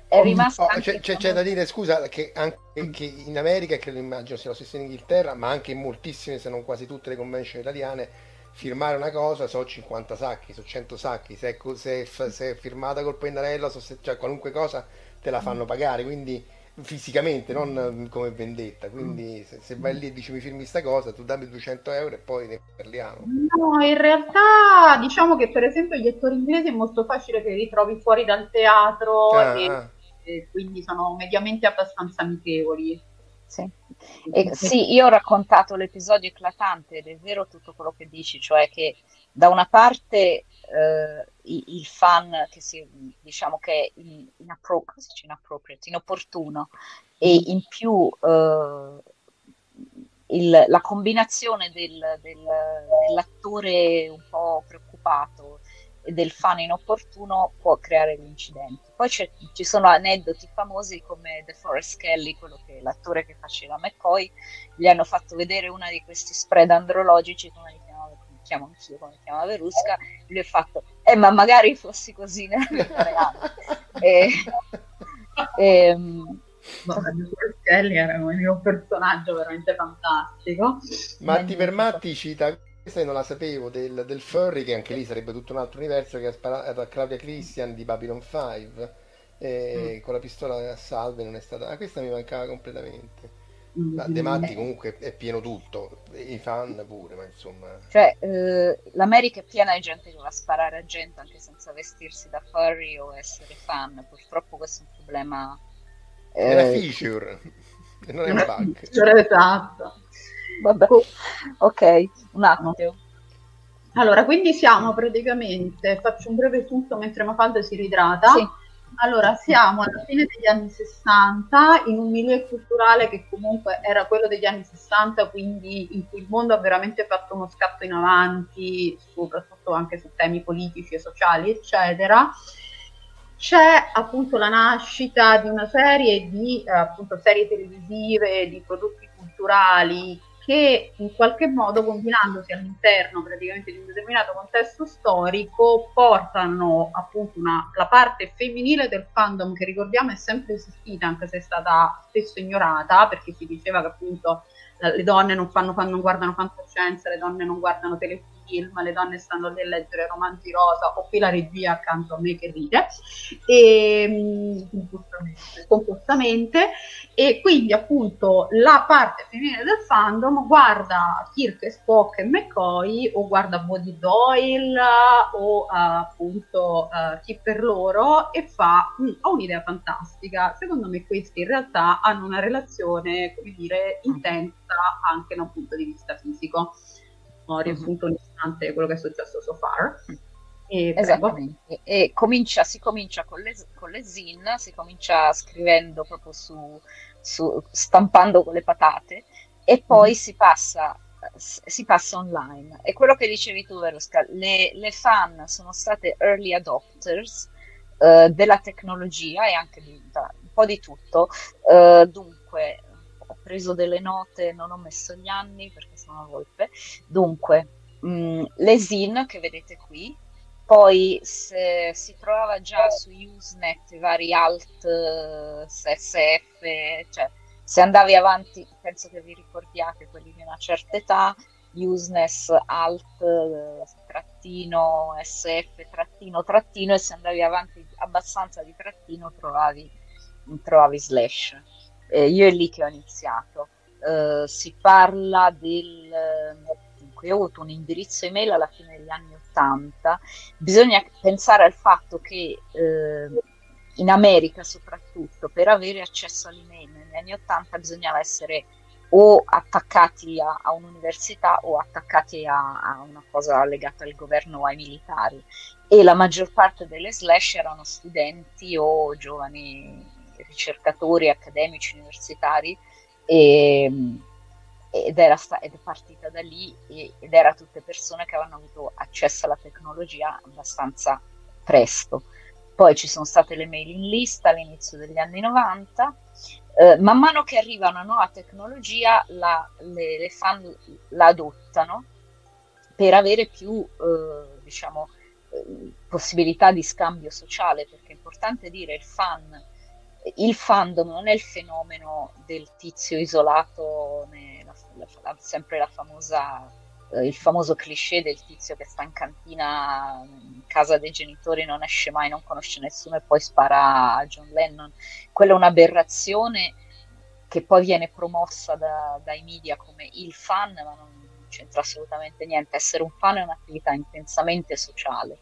È rimasto oh, c'è, c'è, c'è, da dire, scusa, che anche che in America, credo immagino sia lo stesso in Inghilterra, ma anche in moltissime, se non quasi tutte le convention italiane, firmare una cosa so 50 sacchi, so 100 sacchi, se è, se è, se è firmata col pennarello, so se, cioè qualunque cosa te la fanno pagare, quindi fisicamente, non come vendetta. Quindi se, se, vai lì e dici mi firmi sta cosa, tu dammi 200 euro e poi ne parliamo. No, in realtà diciamo che per esempio gli attori inglesi è molto facile che li ritrovi fuori dal teatro ah, e, ah. e, quindi sono mediamente abbastanza amichevoli. Sì. E, sì, io ho raccontato l'episodio eclatante ed è vero tutto quello che dici, cioè che da una parte eh, il fan che si, diciamo che è inappro- inappropriate, inopportuno e in più eh, il, la combinazione del, del, dell'attore un po' preoccupato e del fan inopportuno può creare l'incidente. Poi ci sono aneddoti famosi come The Forest Kelly, quello che l'attore che faceva McCoy, gli hanno fatto vedere una di questi spread andrologici come li chiamo anch'io come chiama Verusca, gli ho fatto, eh ma magari fossi così nella vita reale. e, e, um, Kelly era un personaggio veramente fantastico. Matti per Matti cita questa non la sapevo del, del, Furry che anche lì sarebbe tutto un altro universo che ha sparato a Claudia Christian di Babylon 5 e mm. con la pistola a salve non è stata ah, questa mi mancava completamente ma De Matti comunque è pieno tutto, i fan pure, ma insomma... Cioè, eh, l'America è piena di gente che va a sparare a gente anche senza vestirsi da furry o essere fan. Purtroppo questo è un problema... Eh... È una feature, non è un bug. esatto. Vabbè, ok, un attimo. Allora, quindi siamo praticamente, faccio un breve punto mentre Mafalda si ridrata. Sì allora, siamo alla fine degli anni 60 in un milieu culturale che comunque era quello degli anni 60, quindi in cui il mondo ha veramente fatto uno scatto in avanti, soprattutto anche su temi politici e sociali, eccetera. C'è appunto la nascita di una serie di eh, appunto, serie televisive, di prodotti culturali che in qualche modo combinandosi all'interno praticamente di un determinato contesto storico portano appunto una, la parte femminile del fandom che ricordiamo è sempre esistita anche se è stata spesso ignorata perché si diceva che appunto le donne non, fanno, non guardano fantascienza, le donne non guardano telefilm film, le donne stanno lì a leggere romanzi rosa, ho qui la regia accanto a me che ride, e, compostamente, e quindi appunto la parte femminile del fandom guarda Kirk, Spock e McCoy o guarda Body Doyle o uh, appunto uh, chi per loro e fa, mm, ho un'idea fantastica, secondo me questi in realtà hanno una relazione, come dire, intensa anche da un punto di vista fisico. Ho riassunto mm-hmm. un istante quello che è successo so far. E Esattamente, e comincia, si comincia con le, con le zin, si comincia scrivendo proprio su, su stampando con le patate e poi mm. si passa si passa online. E quello che dicevi tu, Verusca, le, le fan sono state early adopters uh, della tecnologia e anche di, da, un po' di tutto. Uh, dunque, ho preso delle note, non ho messo gli anni perché sono volpe. Dunque, mm, le zin che vedete qui, poi se, si trovava già su Usenet vari alt, SF, cioè se andavi avanti, penso che vi ricordiate quelli di una certa età, Useness, Alt, trattino, SF, trattino, trattino, e se andavi avanti abbastanza di trattino trovavi, trovavi slash. Eh, io è lì che ho iniziato. Eh, si parla del... Dunque, ho avuto un indirizzo email alla fine degli anni Ottanta. Bisogna pensare al fatto che... Eh, in America soprattutto, per avere accesso all'email negli anni 80 bisognava essere o attaccati a, a un'università o attaccati a, a, una cosa legata al governo o ai militari e la maggior parte delle slash erano studenti o giovani ricercatori accademici universitari e, ed, era sta- ed è partita da lì ed era tutte persone che avevano avuto accesso alla tecnologia abbastanza presto poi ci sono state le mailing list all'inizio degli anni 90. Eh, man mano che arriva una nuova tecnologia, la, le, le, fan la adottano per avere più eh, diciamo, eh, possibilità di scambio sociale, perché è importante dire il fan, il fandom non è il fenomeno del tizio isolato, la, la, sempre la famosa eh, il famoso cliché del tizio che sta in cantina in casa dei genitori, non esce mai, non conosce nessuno e poi spara a John Lennon. Quella è un'aberrazione che poi viene promossa da, dai media come il fan, ma non c'entra assolutamente niente. Essere un fan è un'attività intensamente sociale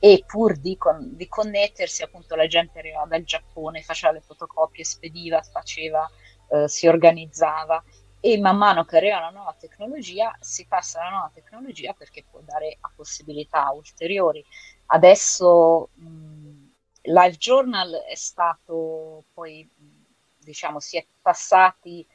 e pur di, con, di connettersi, appunto, la gente arrivava dal Giappone, faceva le fotocopie, spediva, faceva, eh, si organizzava e man mano che arriva la nuova tecnologia si passa alla nuova tecnologia perché può dare possibilità ulteriori. Adesso mh, Live Journal è stato poi, diciamo, si è passati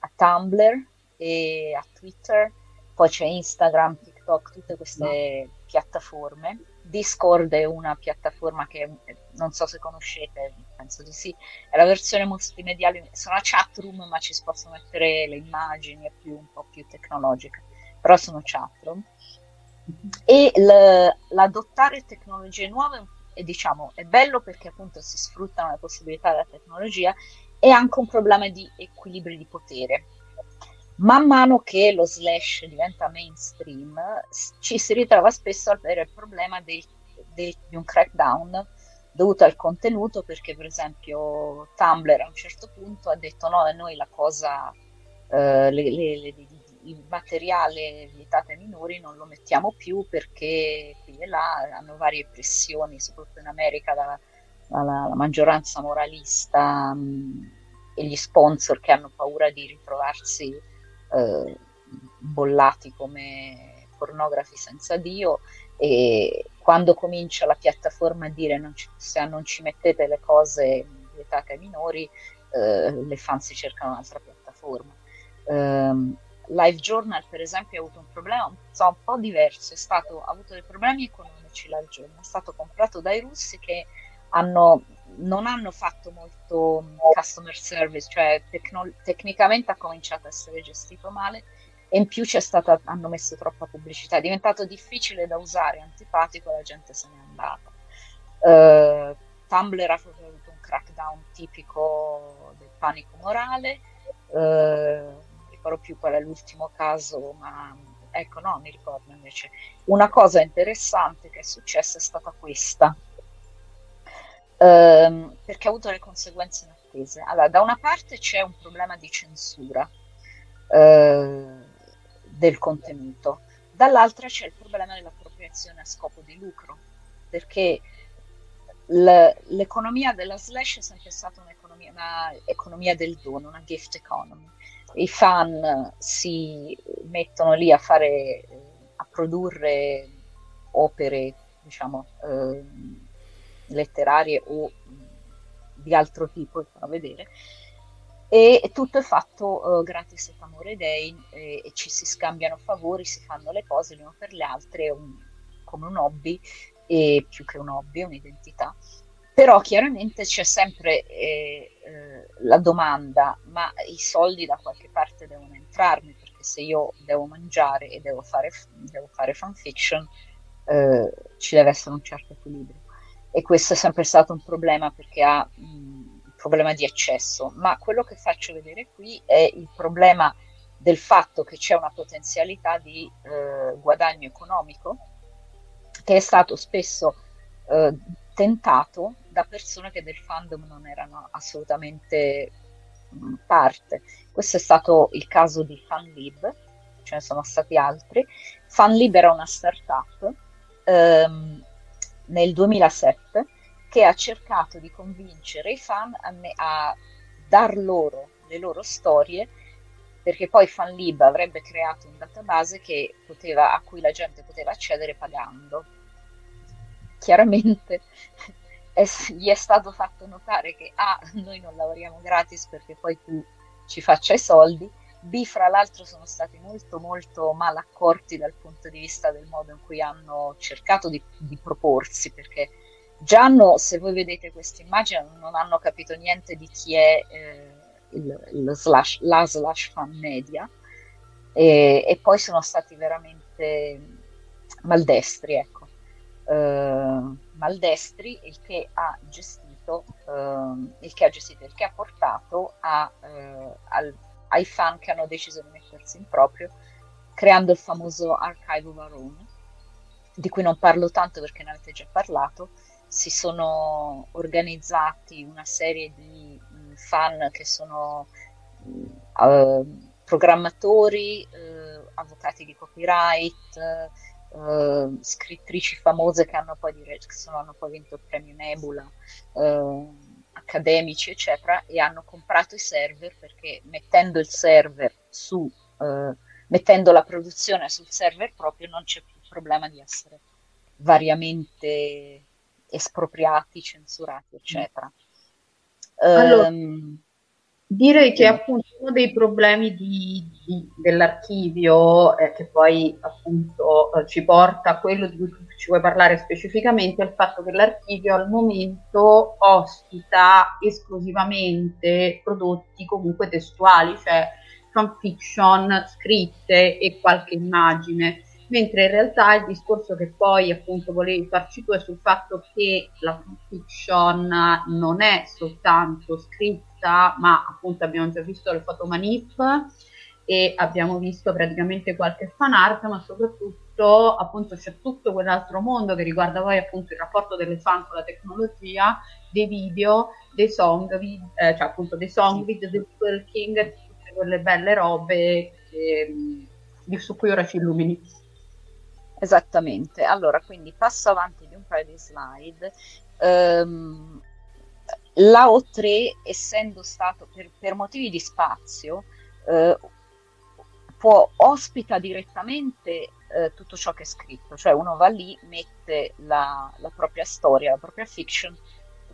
a Tumblr e a Twitter, poi c'è Instagram, TikTok, tutte queste no. piattaforme Discord è una piattaforma che non so se conoscete, penso di sì, è la versione multimediale, sono chat room ma ci si possono mettere le immagini, è più, un po' più tecnologica, però sono chat room. E l'adottare tecnologie nuove è, diciamo, è bello perché appunto si sfruttano le possibilità della tecnologia, è anche un problema di equilibrio di potere man mano che lo slash diventa mainstream, ci si ritrova spesso a avere il problema del, del, di un crackdown dovuto al contenuto, perché per esempio Tumblr a un certo punto ha detto no, noi la cosa, eh, le, le, le, il materiale vietato ai minori non lo mettiamo più perché qui e là hanno varie pressioni, soprattutto in America, dalla, dalla maggioranza moralista mh, mm, e gli sponsor che hanno paura di ritrovarsi eh, bollati come pornografi senza Dio e quando comincia la piattaforma a dire non ci, se non ci mettete le cose vietate ai minori, eh, le fan si cercano un'altra piattaforma. Um, Live Journal, per esempio, ha avuto un problema un, so, un po' diverso, stato, ha avuto dei problemi economici Live Journal, è stato comprato dai russi che hanno, non hanno fatto molto customer service, cioè tecno- tecnicamente ha cominciato a essere gestito male e in più stata, hanno messo troppa pubblicità, è diventato difficile da usare, antipatico, la gente se n'è andata. Uh, Tumblr ha avuto un crackdown tipico del panico morale, uh, non ricordo più qual è l'ultimo caso, ma ecco, no, mi ricordo invece. Una cosa interessante che è successa è stata questa, ehm, perché ha avuto le conseguenze inattese. Allora, da una parte c'è un problema di censura eh, del contenuto, dall'altra c'è il problema dell'appropriazione a scopo di lucro, perché l'economia della slash è sempre stata un'economia, un'economia del dono, una gift economy. I fan si mettono lì a fare, a produrre opere, diciamo, eh, letterarie o di altro tipo, fanno vedere, e tutto è fatto uh, gratis et amore dei e, e, ci si scambiano favori, si fanno le cose l'uno per le altre un, come un hobby e più che un hobby, un'identità. Però chiaramente c'è sempre eh, eh, la domanda, ma i soldi da qualche parte devono entrarmi, perché se io devo mangiare e devo fare, devo fare fanfiction, eh, ci deve essere un certo equilibrio. E questo è sempre stato un problema perché ha mh, un problema di accesso, ma quello che faccio vedere qui è il problema del fatto che c'è una potenzialità di eh, guadagno economico che è stato spesso eh, tentato da persone che del fandom non erano assolutamente mh, parte. Questo è stato il caso di FanLib, ce ne sono stati altri. FanLib era una startup ehm, nel 2007 che ha cercato di convincere i fan a, me, a dar loro le loro storie perché poi FanLib avrebbe creato un database poteva, a cui la gente poteva accedere pagando. Chiaramente è, gli è stato fatto notare che A, noi non lavoriamo gratis perché poi tu ci faccia i soldi, B, fra l'altro sono stati molto molto mal accorti dal punto di vista del modo in cui hanno cercato di, di proporsi, perché già hanno, se voi vedete questa immagine, non hanno capito niente di chi è... Eh, il, il slash, la slash fan media e, e, poi sono stati veramente maldestri, ecco. Uh, maldestri, il che ha gestito, uh, il che ha gestito, il che ha portato a, uh, al, ai fan che hanno deciso di mettersi in proprio, creando il famoso Archive of Our Own, di cui non parlo tanto perché ne avete già parlato, si sono organizzati una serie di fan che sono uh, programmatori, uh, avvocati di copyright, uh, scrittrici famose che hanno poi, dire- che sono, hanno poi vinto il premio Nebula, accademici, eccetera, e hanno comprato i server perché mettendo il server su, mettendo la produzione sul server proprio non c'è più il problema di essere variamente espropriati, censurati, eccetera. Allora, um, direi che appunto uno dei problemi di, di, dell'archivio, eh, che poi appunto eh, ci porta a quello di cui ci vuoi parlare specificamente, è il fatto che l'archivio al momento ospita esclusivamente prodotti comunque testuali, cioè fanfiction scritte e qualche immagine. Mentre in realtà il discorso che poi appunto volevi farci tu è sul fatto che la fiction non è soltanto scritta, ma appunto abbiamo già visto le fotomanip e abbiamo visto praticamente qualche fan art, ma soprattutto appunto c'è tutto quell'altro mondo che riguarda poi appunto il rapporto delle fan con la tecnologia, dei video, dei song, eh, cioè appunto dei song, video, del talking, tutte quelle belle robe che, su cui ora ci illumini. Esattamente, allora quindi passo avanti di un paio di slide. Um, la O3, essendo stato per, per motivi di spazio, eh, può, ospita direttamente eh, tutto ciò che è scritto, cioè uno va lì, mette la, la propria storia, la propria fiction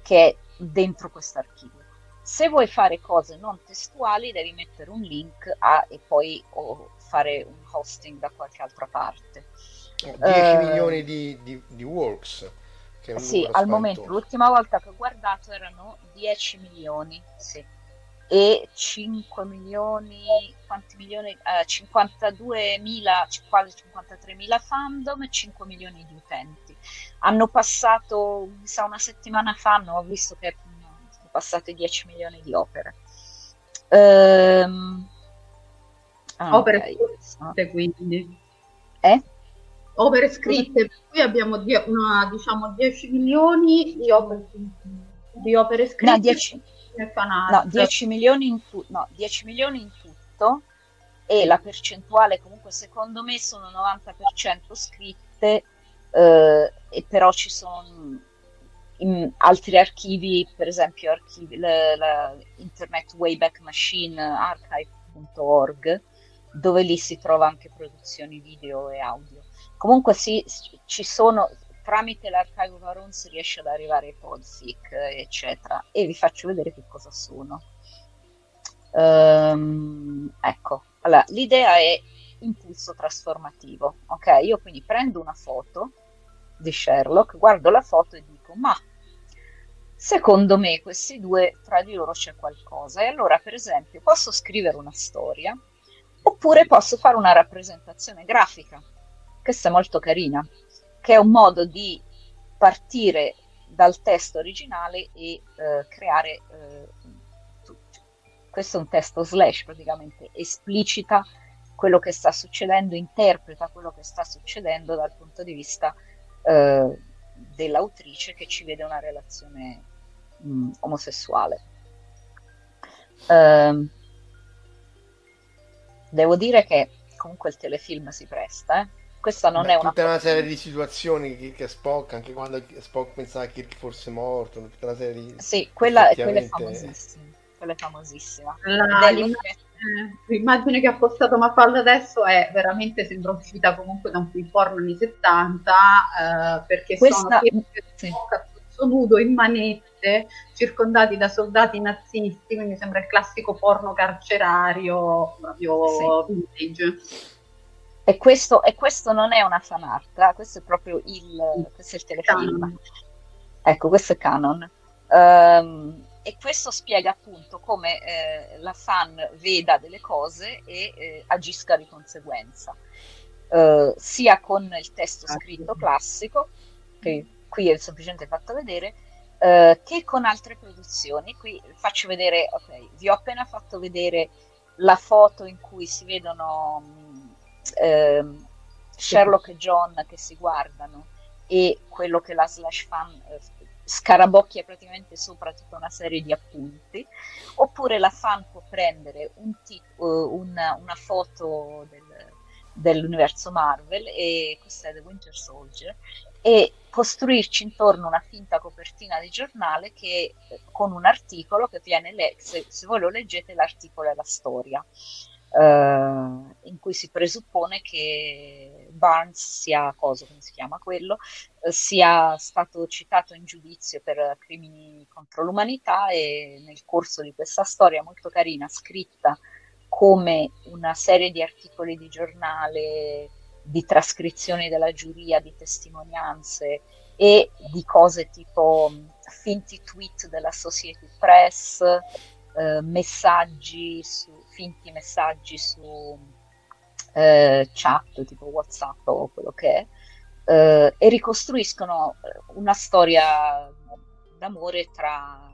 che è dentro questo archivio. Se vuoi fare cose non testuali, devi mettere un link a, e poi o fare un hosting da qualche altra parte. 10 eh, milioni di, di, di works. Sì, al momento l'ultima volta che ho guardato erano 10 milioni, sì. E 5 milioni, quanti milioni? Eh, 52 mila, quasi 53 mila fandom e 5 milioni di utenti. Hanno passato, mi sa, una settimana fa, hanno ho visto che sono passate 10 milioni di opere. Ehm, ah, opere okay. quindi Eh? Opere scritte, per cui abbiamo die- una, diciamo 10 milioni di opere, di opere scritte. No, 10, e fan art. no, 10 milioni in tu- no, 10 milioni in tutto e la percentuale comunque secondo me sono 90% scritte eh, e però ci sono altri archivi, per esempio archivi, la, la Internet Wayback Machine archive.org, dove lì si trova anche produzioni video e audio. Comunque sì, ci sono, tramite l'archive of Aron si riesce ad arrivare ai podfic, eccetera, e vi faccio vedere che cosa sono. Um, ecco, allora, l'idea è impulso trasformativo, ok? Io quindi prendo una foto di Sherlock, guardo la foto e dico, ma secondo me questi due tra di loro c'è qualcosa. E allora, per esempio, posso scrivere una storia oppure posso fare una rappresentazione grafica. Questa è molto carina, che è un modo di partire dal testo originale e eh, creare eh, questo è un testo slash praticamente esplicita quello che sta succedendo, interpreta quello che sta succedendo dal punto di vista eh, dell'autrice che ci vede una relazione mh, mm, omosessuale. Uh, devo dire che comunque il telefilm si presta, eh? Questa non Beh, è una tutta una serie di situazioni che, che Spock, anche quando Spock pensava che Kirk fosse morto, tutta una serie di Sì, quella, quella è famosissima. Quella è famosissima. La, l'immagine che ha postato Mafalda adesso è veramente sembra uscita comunque da un film porno anni 70 eh, perché Questa... sono sì. nudo in manette circondati da soldati nazisti quindi sembra il classico porno carcerario proprio sì. vintage e questo, e questo, non è una fan art questo è proprio il, questo è il telefilm. Canon. ecco questo è canon. Um, e questo spiega appunto come eh, la fan veda delle cose e eh, agisca di conseguenza, eh, sia con il testo scritto classico, che qui è semplicemente fatto vedere, eh, che con altre produzioni. Qui faccio vedere, ok, vi ho appena fatto vedere la foto in cui si vedono mh, ehm, Sherlock e John che si guardano e quello che la slash fan eh, scarabocchia praticamente sopra tutta una serie di appunti, oppure la fan può prendere un tit- uh, una, una, foto del, dell'universo Marvel, e questa è The Winter Soldier, e costruirci intorno una finta copertina di giornale che, con un articolo che viene letto, se, se voi lo leggete l'articolo è la storia. Uh, in cui si presuppone che Barnes sia, cosa, come si chiama quello, uh, sia stato citato in giudizio per crimini contro l'umanità e nel corso di questa storia molto carina, scritta come una serie di articoli di giornale, di trascrizioni della giuria, di testimonianze e di cose tipo finti tweet della Associated Press, uh, messaggi su finti messaggi su eh, chat tipo WhatsApp o quello che è, eh, e ricostruiscono eh, una storia d'amore tra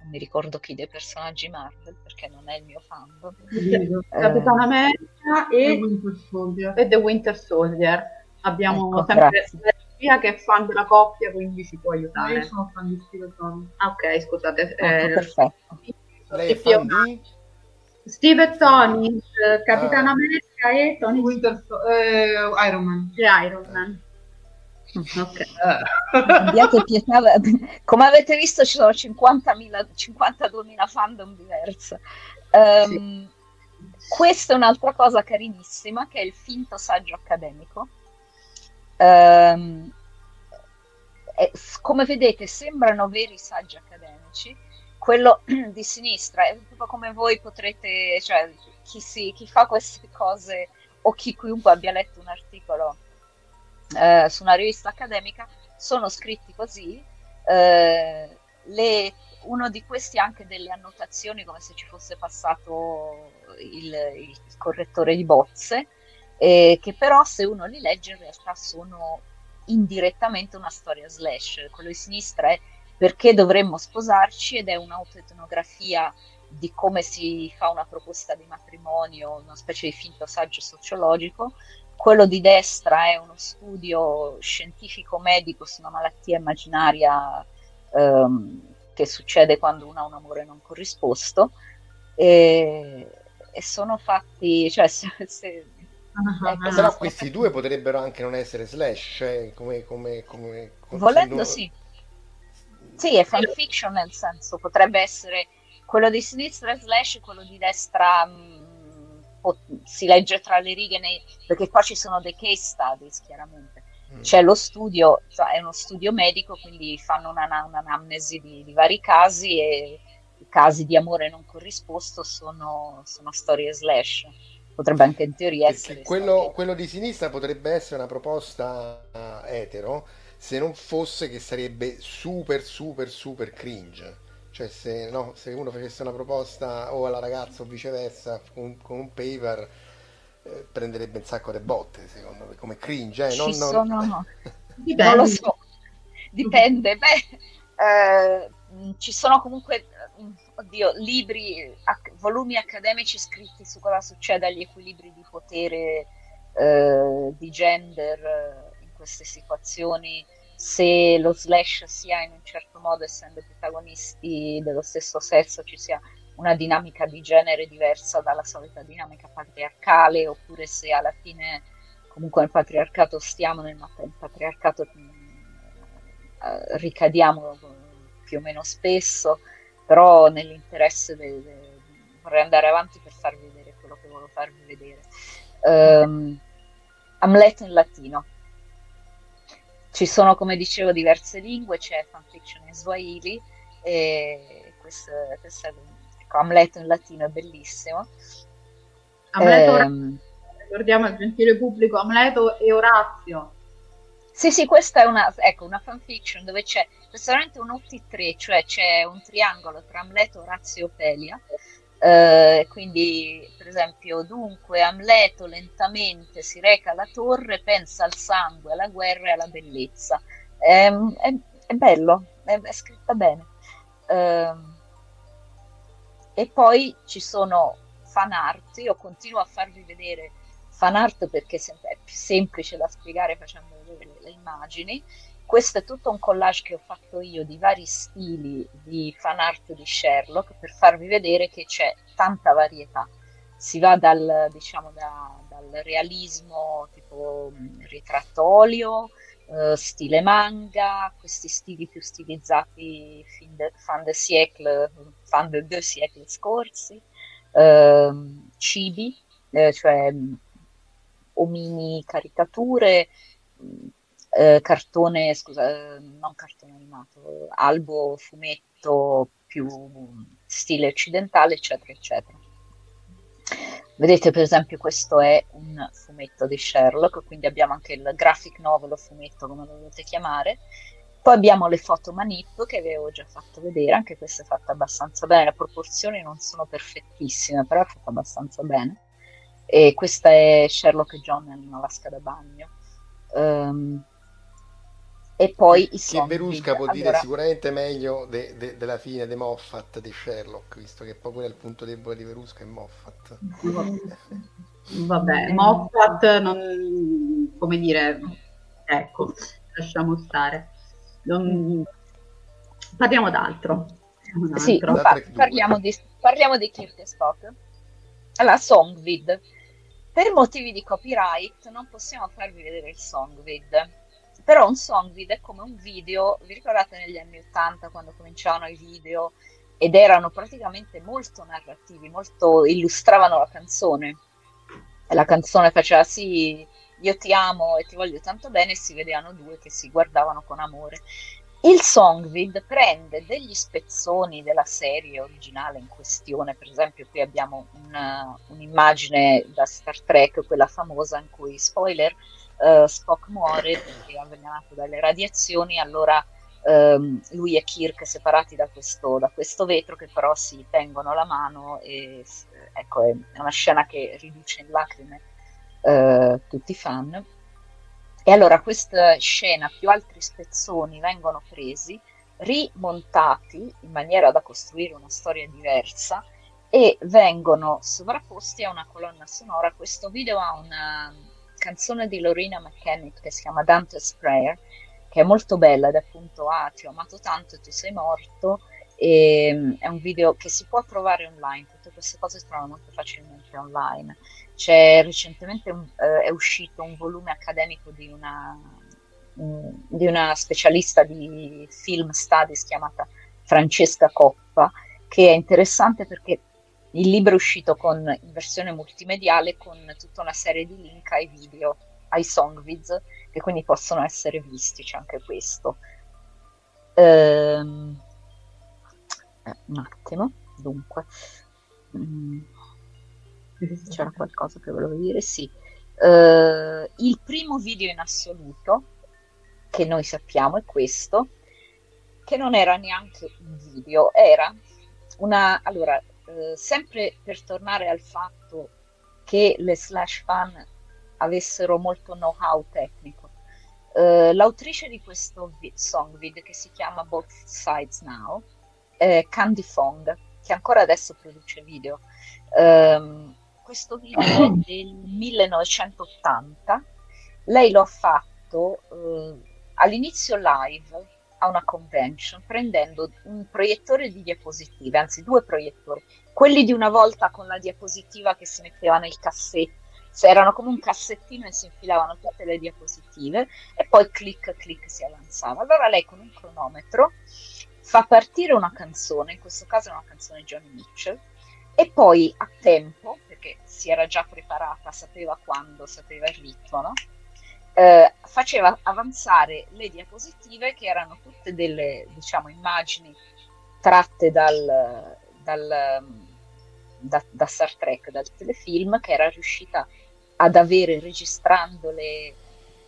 non mi ricordo chi dei personaggi Marvel perché non è il mio fandom Capitano America e, Winter e, The Winter Soldier. Abbiamo ecco, sempre Maria che è fan della coppia quindi ci può aiutare. Io sono fan di Steve ah, ok scusate ecco, eh, perfetto. lei è fan di? Steve e Tony, eh, Capitano ah. America e Tony Winter, eh, Iron Man. E Iron Man. Ok. Abbiate pietà, come avete visto ci sono 50.000, 52.000 fandom diverse. Um, sì. Questa è un'altra cosa carinissima che è il finto saggio accademico. Um, è, come vedete sembrano veri saggi accademici, quello di sinistra è proprio come voi potrete, cioè chi, si, chi fa queste cose o chi chiunque abbia letto un articolo eh, su una rivista accademica sono scritti così. Eh, le, uno di questi ha anche delle annotazioni come se ci fosse passato il, il correttore di bozze, eh, che però se uno li legge in realtà sono indirettamente una storia slash. Quello di sinistra è perché dovremmo sposarci ed è un'autoetnografia di come si fa una proposta di matrimonio, una specie di finto saggio sociologico. quello di destra è uno studio scientifico-medico su una malattia immaginaria ehm, che succede quando uno ha un amore non corrisposto e, e sono fatti, cioè se, se Uh-huh. Ecco, però questi due potrebbero anche non essere slash, cioè come, come, come volendo sì. Sì, è fanfiction nel senso, potrebbe essere quello di sinistra slash, quello di destra mh, mm, si legge tra le righe, nei, perché qua ci sono dei case studies chiaramente. Mm. C'è lo studio, cioè è uno studio medico, quindi fanno una, un'anamnesi di, di vari casi e i casi di amore non corrisposto sono, sono storie slash potrebbe anche in teoria essere. Quello, quello, di sinistra potrebbe essere una proposta uh, etero se non fosse che sarebbe super, super, super cringe. Cioè, se, no, se uno facesse una proposta o alla ragazza o viceversa con, con un paper, eh, prenderebbe un sacco di botte, secondo me, come cringe. Eh? Non, Ci non... sono... Dipende. Non lo so, dipende. Beh, eh, ci sono comunque oddio, libri, volumi accademici scritti su cosa succede agli equilibri di potere, eh, di gender eh, in queste situazioni, se lo slash sia in un certo modo, essendo protagonisti dello stesso sesso, ci sia una dinamica di genere diversa dalla solita dinamica patriarcale, oppure se alla fine comunque nel patriarcato stiamo, nel, patriarcato eh, ricadiamo più o meno spesso però nell'interesse de, de, vorrei andare avanti per farvi vedere quello che volevo farvi vedere. Um, Amleto in latino. Ci sono, come dicevo, diverse lingue, c'è fanfiction in Swahili e questo, questo ecco, Amleto in latino è bellissimo. Amleto, ehm, ricordiamo al gentile pubblico, Amleto e Orazio. Sì, sì, questa è una, ecco, una fanfiction dove c'è personalmente un OT3, cioè c'è un triangolo tra Amleto, Orazio e Ofelia. Eh, quindi, per esempio, dunque Amleto lentamente si reca alla torre, pensa al sangue, alla guerra e alla bellezza. È, è, è bello, è, è, scritta bene. Eh, e poi ci sono fan art, io continuo a farvi vedere fan art perché è più semplice da spiegare facendo le immagini questo è tutto un collage che ho fatto io di vari stili di fan art di Sherlock per farvi vedere che c'è tanta varietà. Si va dal, diciamo, da, dal realismo tipo mm, ritrattolio, eh, stile manga, questi stili più stilizzati fin de, fan de siècle, fan de deux siècles scorsi, eh, cibi, eh, cioè mm, omini caricature, mm, eh, cartone, scusa, non cartone animato, albo, fumetto più stile occidentale, eccetera, eccetera. Vedete per esempio questo è un fumetto di Sherlock, quindi abbiamo anche il graphic novel o fumetto come lo volete chiamare. Poi abbiamo le foto manip che avevo già fatto vedere, anche questa è fatta abbastanza bene, le proporzioni non sono perfettissime, però è fatta abbastanza bene. E questa è Sherlock e John in una vasca da bagno. Um, e poi i Che Verusca può allora... dire sicuramente meglio de, de, della fine di Moffat di Sherlock, visto che proprio il punto debole di Verusca è Moffat. Vabbè, Moffat non... come dire, ecco, lasciamo stare. Non... Parliamo d'altro. Sì, pa- parliamo, di, parliamo di Kirk Spock. Allora, Songvid. Per motivi di copyright non possiamo farvi vedere il Songvid però un song video è come un video, vi ricordate negli anni 80 quando cominciavano i video ed erano praticamente molto narrativi, molto illustravano la canzone. La canzone faceva sì, io ti amo e ti voglio tanto bene e si vedevano due che si guardavano con amore. Il Songvid prende degli spezzoni della serie originale in questione, per esempio qui abbiamo una, un'immagine da Star Trek, quella famosa in cui, spoiler, uh, Spock muore perché è avvelenato dalle radiazioni, allora um, lui e Kirk separati da questo, da questo, vetro che però si tengono la mano e ecco è una scena che riduce in lacrime uh, tutti i fan. E allora questa scena più altri spezzoni vengono presi, rimontati in maniera da costruire una storia diversa e vengono sovrapposti a una colonna sonora. Questo video ha una, canzone di Lorena McKennitt che si chiama Dante's Prayer, che è molto bella ed appunto ah, ti ho amato tanto tu sei morto. E, mm, è un video che si può trovare online, tutte queste cose si trovano molto facilmente online. C'è recentemente un, eh, è uscito un volume accademico di una, mm, di una specialista di film studies chiamata Francesca Coppa, che è interessante perché il libro è uscito con, in versione multimediale con tutta una serie di link ai video, ai songvids, che quindi possono essere visti, c'è anche questo. Ehm, eh, un attimo, dunque. Mm, c'era qualcosa che volevo dire? Sì. Uh, il primo video in assoluto che noi sappiamo è questo, che non era neanche un video, era una... Allora, uh, sempre per tornare al fatto che le slash fan avessero molto know-how tecnico, uh, l'autrice di questo vi- song video che si chiama Both Sides Now è Candy Fong, che ancora adesso produce video. Um, questo video è del 1980. Lei lo ha fatto uh, all'inizio live una convention prendendo un proiettore di diapositive, anzi due proiettori, quelli di una volta con la diapositiva che si metteva nel cassetto, cioè erano come un cassettino e si infilavano tutte le diapositive e poi clic clic si avanzava. Allora lei con un cronometro fa partire una canzone, in questo caso è una canzone di Johnny Mitchell, e poi a tempo, perché si era già preparata, sapeva quando, sapeva il ritmo, no? Eh, faceva avanzare le diapositive che erano tutte delle diciamo, immagini tratte dal, dal, da, da, Star Trek, dal telefilm, che era riuscita ad avere registrandole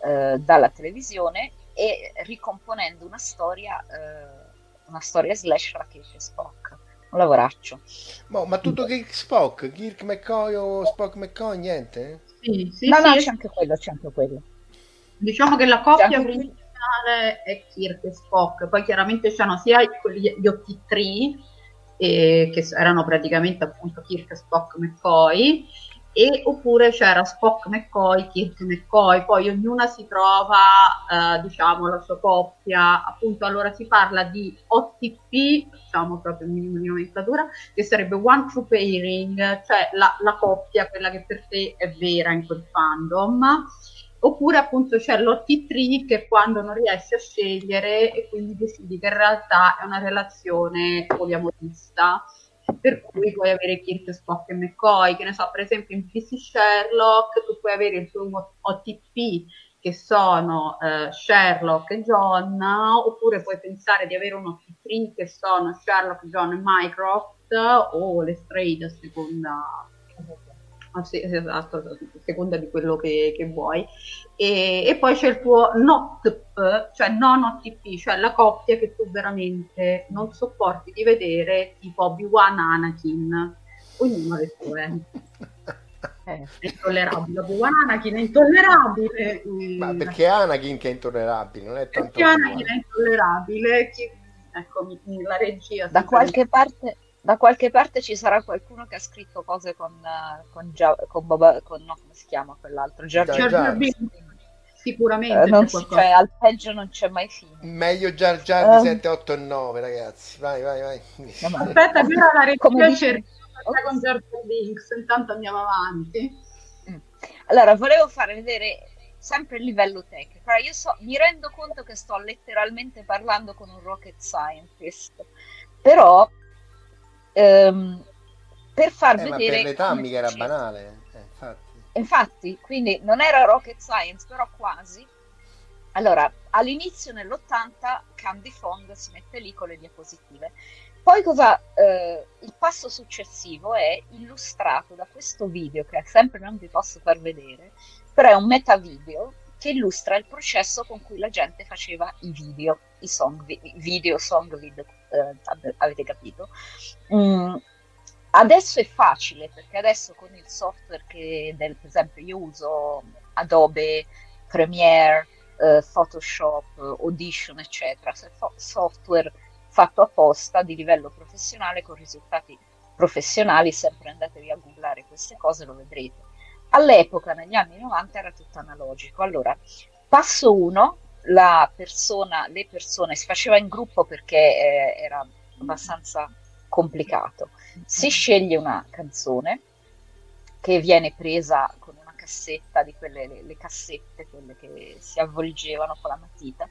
eh, dalla televisione e ricomponendo una storia, eh, una storia slash Rakesh Spock un lavoraccio. Boh, ma tutto Kirk Spock, Kirk McCoy o Spock McCoy, niente? Sì, sì, no, sì. no, c'è anche quello, c'è anche quello. Diciamo che la coppia principale è Kirk e Spock, poi chiaramente c'erano sia gli OT3, eh, che erano praticamente appunto Kirk, Spock, McCoy, e oppure c'era Spock McCoy, Kirk McCoy, poi ognuna si trova, eh, diciamo, la sua coppia, appunto allora si parla di OTP, diciamo proprio il minimo di nomenclatura, che sarebbe One True Pairing, cioè la, la coppia, quella che per te è vera in quel fandom, oppure appunto c'è l'OT3 che quando non riesci a scegliere e quindi decidi che in realtà è una relazione poliamorista per cui puoi avere Kirk, Spock e McCoy, che ne so, per esempio in PC Sherlock tu puoi avere il tuo OTP che sono eh, Sherlock e John, oppure puoi pensare di avere un OT3 che sono Sherlock, John e Mycroft, o le Strayed a seconda Ah, sì, esatto, a seconda di quello che, che vuoi. E, e, poi c'è il tuo NOTP, cioè non OTP, cioè la coppia che tu veramente non sopporti di vedere, tipo Obi-Wan Anakin, ognuno ha le sue. Eh, è intollerabile, Obi-Wan Anakin è intollerabile. Ma perché Anakin che è intollerabile? Non è tanto perché Anakin è intollerabile, chi, ecco, la regia. Da qualche parte da qualche parte ci sarà qualcuno che ha scritto cose con, uh, con, Gia- con, Boba, con no, come si chiama quell'altro? Jar Jar Sicuramente. Uh, non cioè, al peggio non c'è mai fine. Meglio Jar Jar di 7, 8 e 9, ragazzi. Vai, vai, vai. No, ma... Aspetta, che ora la regia dice... con Jar Binks, intanto andiamo avanti. Mm. Allora, volevo fare vedere sempre il livello tecnico. Allora, io so, mi rendo conto che sto letteralmente parlando con un rocket scientist, però ehm, per far eh, vedere... per l'età mica era banale. Eh, infatti. infatti, quindi non era rocket science, però quasi. Allora, all'inizio nell'80 Candy Fong si mette lì con le diapositive. Poi cosa, eh, il passo successivo è illustrato da questo video che sempre non vi posso far vedere, però è un meta video che illustra il processo con cui la gente faceva i video, i song, video, song, video, eh, avete capito? Mm, adesso è facile perché adesso con il software che, del, per esempio, io uso Adobe, Premiere, eh, Photoshop, Audition, eccetera, software fatto apposta di livello professionale con risultati professionali, sempre andatevi a googlare queste cose, lo vedrete All'epoca, negli anni 90, era tutto analogico. Allora, passo 1, la persona, le persone si faceva in gruppo perché eh, era abbastanza complicato. Si sceglie una canzone che viene presa con una cassetta di quelle, le, le cassette, quelle che si avvolgevano con la matita,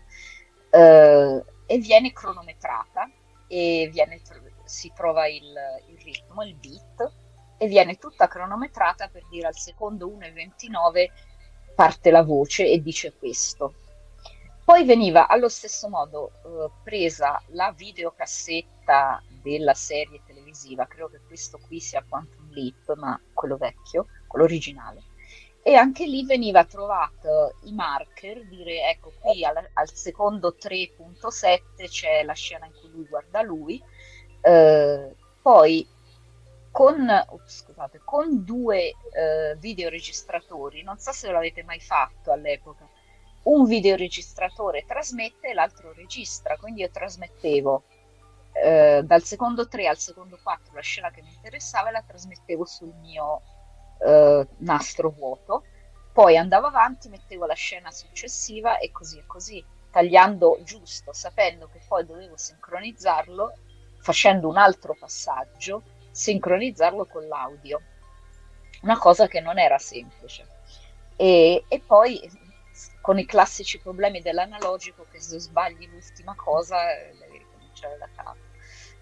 eh, e viene cronometrata e viene, si trova il, il ritmo, il beat, e viene tutta cronometrata per dire al secondo 1,29 parte la voce e dice questo. Poi veniva allo stesso modo eh, presa la videocassetta della serie televisiva, credo che questo qui sia Quantum Leap, ma quello vecchio, quello originale. E anche lì veniva trovato i marker, dire ecco qui al, al secondo 3.7 c'è la scena in cui lui guarda lui, eh, poi con, oh, scusate, con due eh, videoregistratori, non so se l'avete mai fatto all'epoca, un videoregistratore trasmette e l'altro registra, quindi io trasmettevo eh, dal secondo 3 al secondo 4 la scena che mi interessava e la trasmettevo sul mio eh, nastro vuoto, poi andavo avanti, mettevo la scena successiva e così e così, tagliando giusto, sapendo che poi dovevo sincronizzarlo facendo un altro passaggio, sincronizzarlo con l'audio, una cosa che non era semplice. E, e poi con i classici problemi dell'analogico che se sbagli l'ultima cosa eh, devi ricominciare da capo.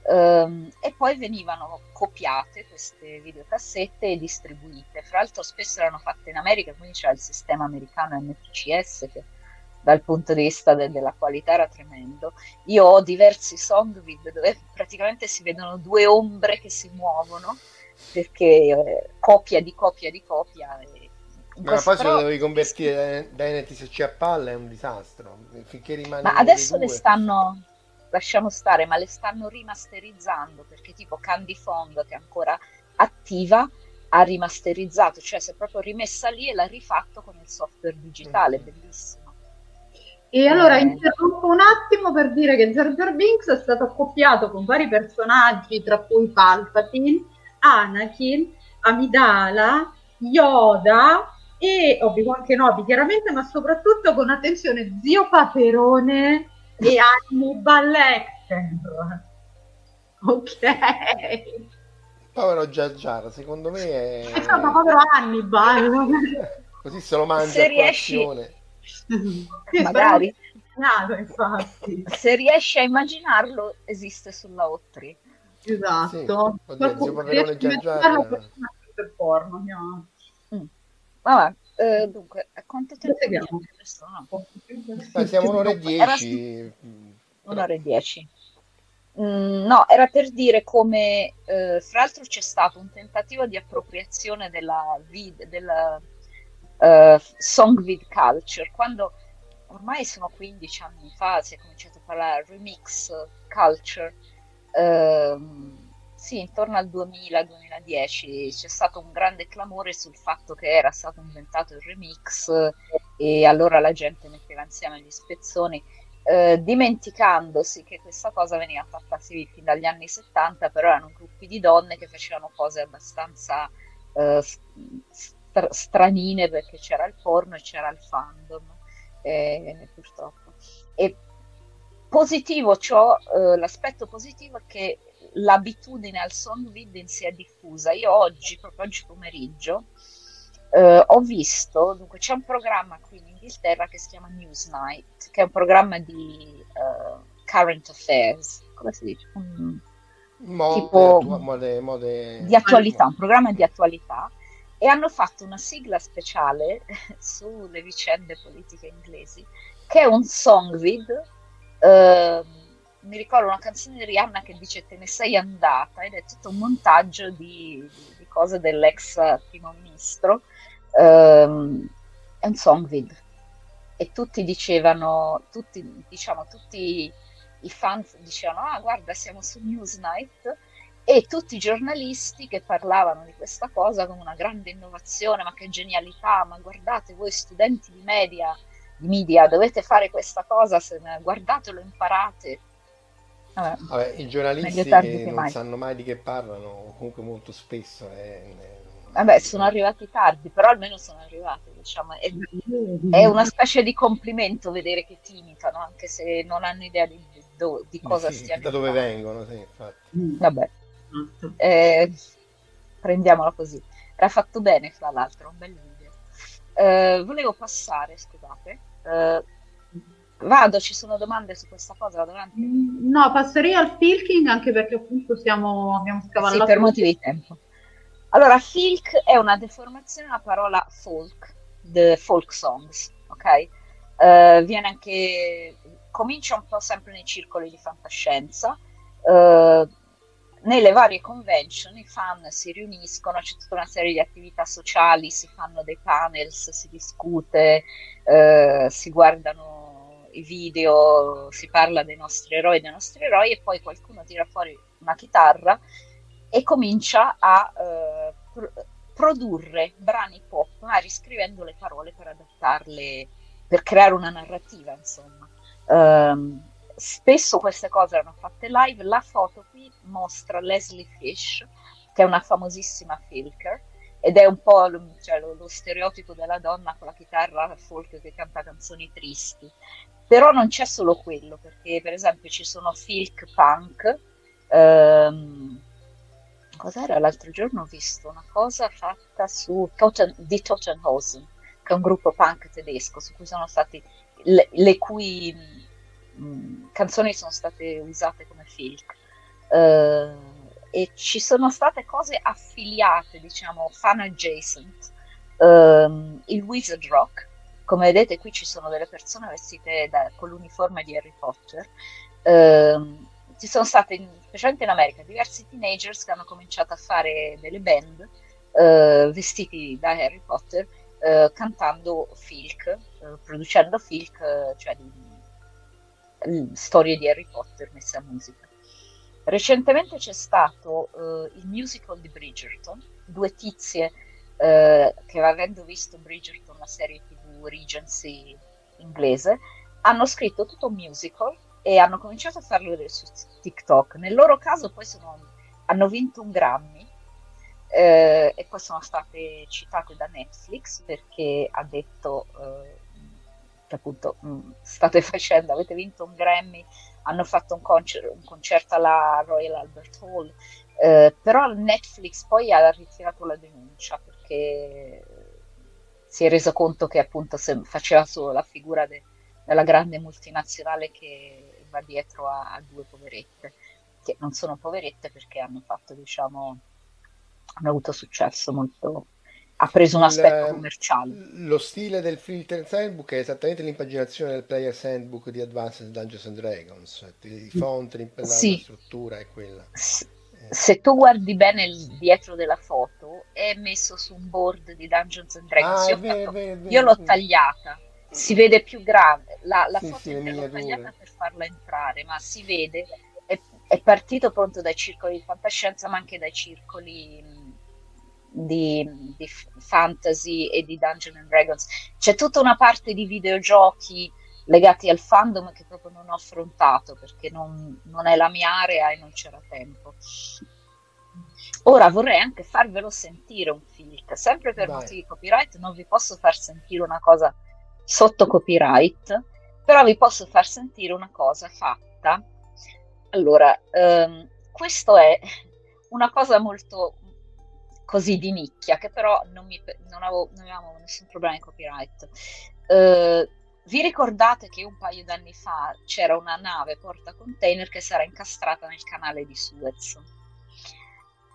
Um, e poi venivano copiate queste videocassette e distribuite. Fra l'altro spesso erano fatte in America, quindi c'era il sistema americano MTCS che dal punto di vista de- della qualità era tremendo. Io ho diversi song vid dove praticamente si vedono due ombre che si muovono perché eh, copia di copia di copia. Ma poi se lo devi convertire da NTSC a palla è un disastro. Finché rimane ma adesso le stanno lasciamo stare, ma le stanno rimasterizzando perché tipo Candy Fong che è ancora attiva ha rimasterizzato, cioè si è proprio rimessa lì e l'ha rifatto con il software digitale, mm. bellissimo. E allora eh. interrompo un attimo per dire che Jar Jar Binks è stato accoppiato con vari personaggi, tra cui Palpatine, Anakin, Amidala, Yoda e Obi-Wan Kenobi chiaramente, ma soprattutto con attenzione Zio Paperone e Hannibal Lecter. Ok. Povero Jar Jar, secondo me è... Insomma, povero Hannibal. Così se lo mangia se riesci... Magari. infatti. Se riesci a immaginarlo, esiste sulla O3. Esatto. Sì. Oddio, zio Paperone Jar Jar. Per porno, no. Mm. Vabbè, eh, dunque, a quanto tempo abbiamo? No. siamo un'ora e dieci. Un'ora e dieci. Mm, no, era per dire come, eh, fra l'altro c'è stato un tentativo di appropriazione della, vid, della uh, song vid culture, quando ormai sono 15 anni fa si è cominciato a parlare remix culture. Uh, sì, intorno al 2000-2010 c'è stato un grande clamore sul fatto che era stato inventato il remix e allora la gente metteva insieme gli spezzoni, eh, dimenticandosi che questa cosa veniva fatta sì, fin dagli anni 70, però erano gruppi di donne che facevano cose abbastanza eh, st- stranine perché c'era il porno e c'era il fandom, eh, purtroppo. E positivo ciò, eh, l'aspetto positivo è che l'abitudine al song video si è diffusa. Io oggi, proprio oggi pomeriggio, eh, ho visto, dunque c'è un programma qui in Inghilterra che si chiama Newsnight, che è un programma di uh, current affairs, come si dice? Un, mode, tipo mode, mode... di attualità, un programma di attualità e hanno fatto una sigla speciale sulle vicende politiche inglesi che è un song vid eh, mi ricordo una canzone di Rihanna che dice te ne sei andata ed è tutto un montaggio di, di cose dell'ex primo ministro. Um, è un song vid. E tutti dicevano tutti, diciamo tutti i fan dicevano ah guarda siamo su Newsnight e tutti i giornalisti che parlavano di questa cosa come una grande innovazione ma che genialità ma guardate voi studenti di media di media dovete fare questa cosa se guardatelo imparate Vabbè, Vabbè, i giornalisti che, non mai. sanno mai di che parlano, comunque molto spesso, è, è Vabbè, sono arrivati tardi, però almeno sono arrivati, diciamo. È, è una specie di complimento vedere che ti imitano, anche se non hanno idea di, do- di cosa Sì, stiano da dove fare. vengono, sì, infatti. Vabbè, eh, prendiamola così. Era fatto bene, fra l'altro, un bel video. Eh, volevo passare, scusate. eh, vado, ci sono domande su questa cosa? Avanti? Mm, No, passerei al filking anche perché appunto siamo, abbiamo Sì, scavallato. per motivi di tempo. Allora, filk è una deformazione della parola folk, the folk songs, ok? Eh, viene anche, comincia un po' sempre nei circoli di fantascienza, eh, nelle varie convention i fan si riuniscono, c'è tutta una serie di attività sociali, si fanno dei panels, si discute, eh, si guardano i video, si parla dei nostri eroi, dei nostri eroi e poi qualcuno tira fuori una chitarra e comincia a eh, pro- produrre brani pop, ma riscrivendo le parole per adattarle, per creare una narrativa, insomma. Ehm, spesso queste cose erano fatte live. La foto qui mostra Leslie Fish, che è una famosissima filker, ed è un po' lo, cioè, lo- lo stereotipo della donna con la chitarra folk che canta canzoni tristi. Però non c'è solo quello, perché per esempio ci sono filk punk. ehm, cos'era l'altro giorno? Ho visto una cosa fatta su Toten, di Tottenhausen, che è un gruppo punk tedesco, su cui sono stati le, le cui mh, canzoni sono state usate come filk. Eh, e ci sono state cose affiliate, diciamo, fan adjacent. Ehm, il Wizard Rock, come vedete qui ci sono delle persone vestite da- con l'uniforme di Harry Potter. Ehm, ci sono state, specialmente in America, diversi teenagers che hanno cominciato a fare delle band eh, vestiti da Harry Potter, eh, cantando filk, eh, producendo filk, eh, cioè di, di storie di Harry Potter messe a musica. Recentemente c'è stato eh, il musical di Bridgerton, due tizie eh, che avendo visto Bridgerton, la serie tv Regency inglese, hanno scritto tutto un musical e hanno cominciato a farlo su TikTok. Nel loro caso poi sono- hanno vinto un Grammy eh, e poi sono state citate da Netflix perché ha detto eh, appunto mh, state facendo, avete vinto un Grammy, hanno fatto un, concer- un concerto alla Royal Albert Hall, eh, però Netflix poi ha ritirato la denuncia perché si è reso conto che appunto faceva solo la figura de- della grande multinazionale che va dietro a, a due poverette, che non sono poverette perché hanno fatto, diciamo, hanno avuto successo molto, ha preso un Il- aspetto commerciale. Lo stile del Filter Handbook è esattamente l'impaginazione del Player's Handbook di Advanced Dungeons and Dragons. I font, l'imp- la, Sì. struttura è quella. Se tu guardi bene il dietro della foto, è messo su un board di Dungeons and Dragons. Ah, io, vero, fatto- vero, è vero, io l'ho tagliata, si vede più grande. La, la Sì, foto sì, l'ho tagliata per farla entrare, ma si vede. È, è partito pronto dai circoli di fantascienza, ma anche dai circoli mh, di, di fantasy e di Dungeons and Dragons. C'è tutta una parte di videogiochi legati al fandom che proprio non ho affrontato perché non, non è la mia area e non c'era tempo. Ora vorrei anche farvelo sentire un filk, sempre per Vai. motivi di copyright, non vi posso far sentire una cosa sotto copyright, però vi posso far sentire una cosa fatta. Allora, ehm, questo è una cosa molto così di nicchia, che però non, mi, non, avevo, non avevamo nessun problema di copyright. Eh, vi ricordate che un paio d'anni fa c'era una nave porta container che si era incastrata nel canale di Suez?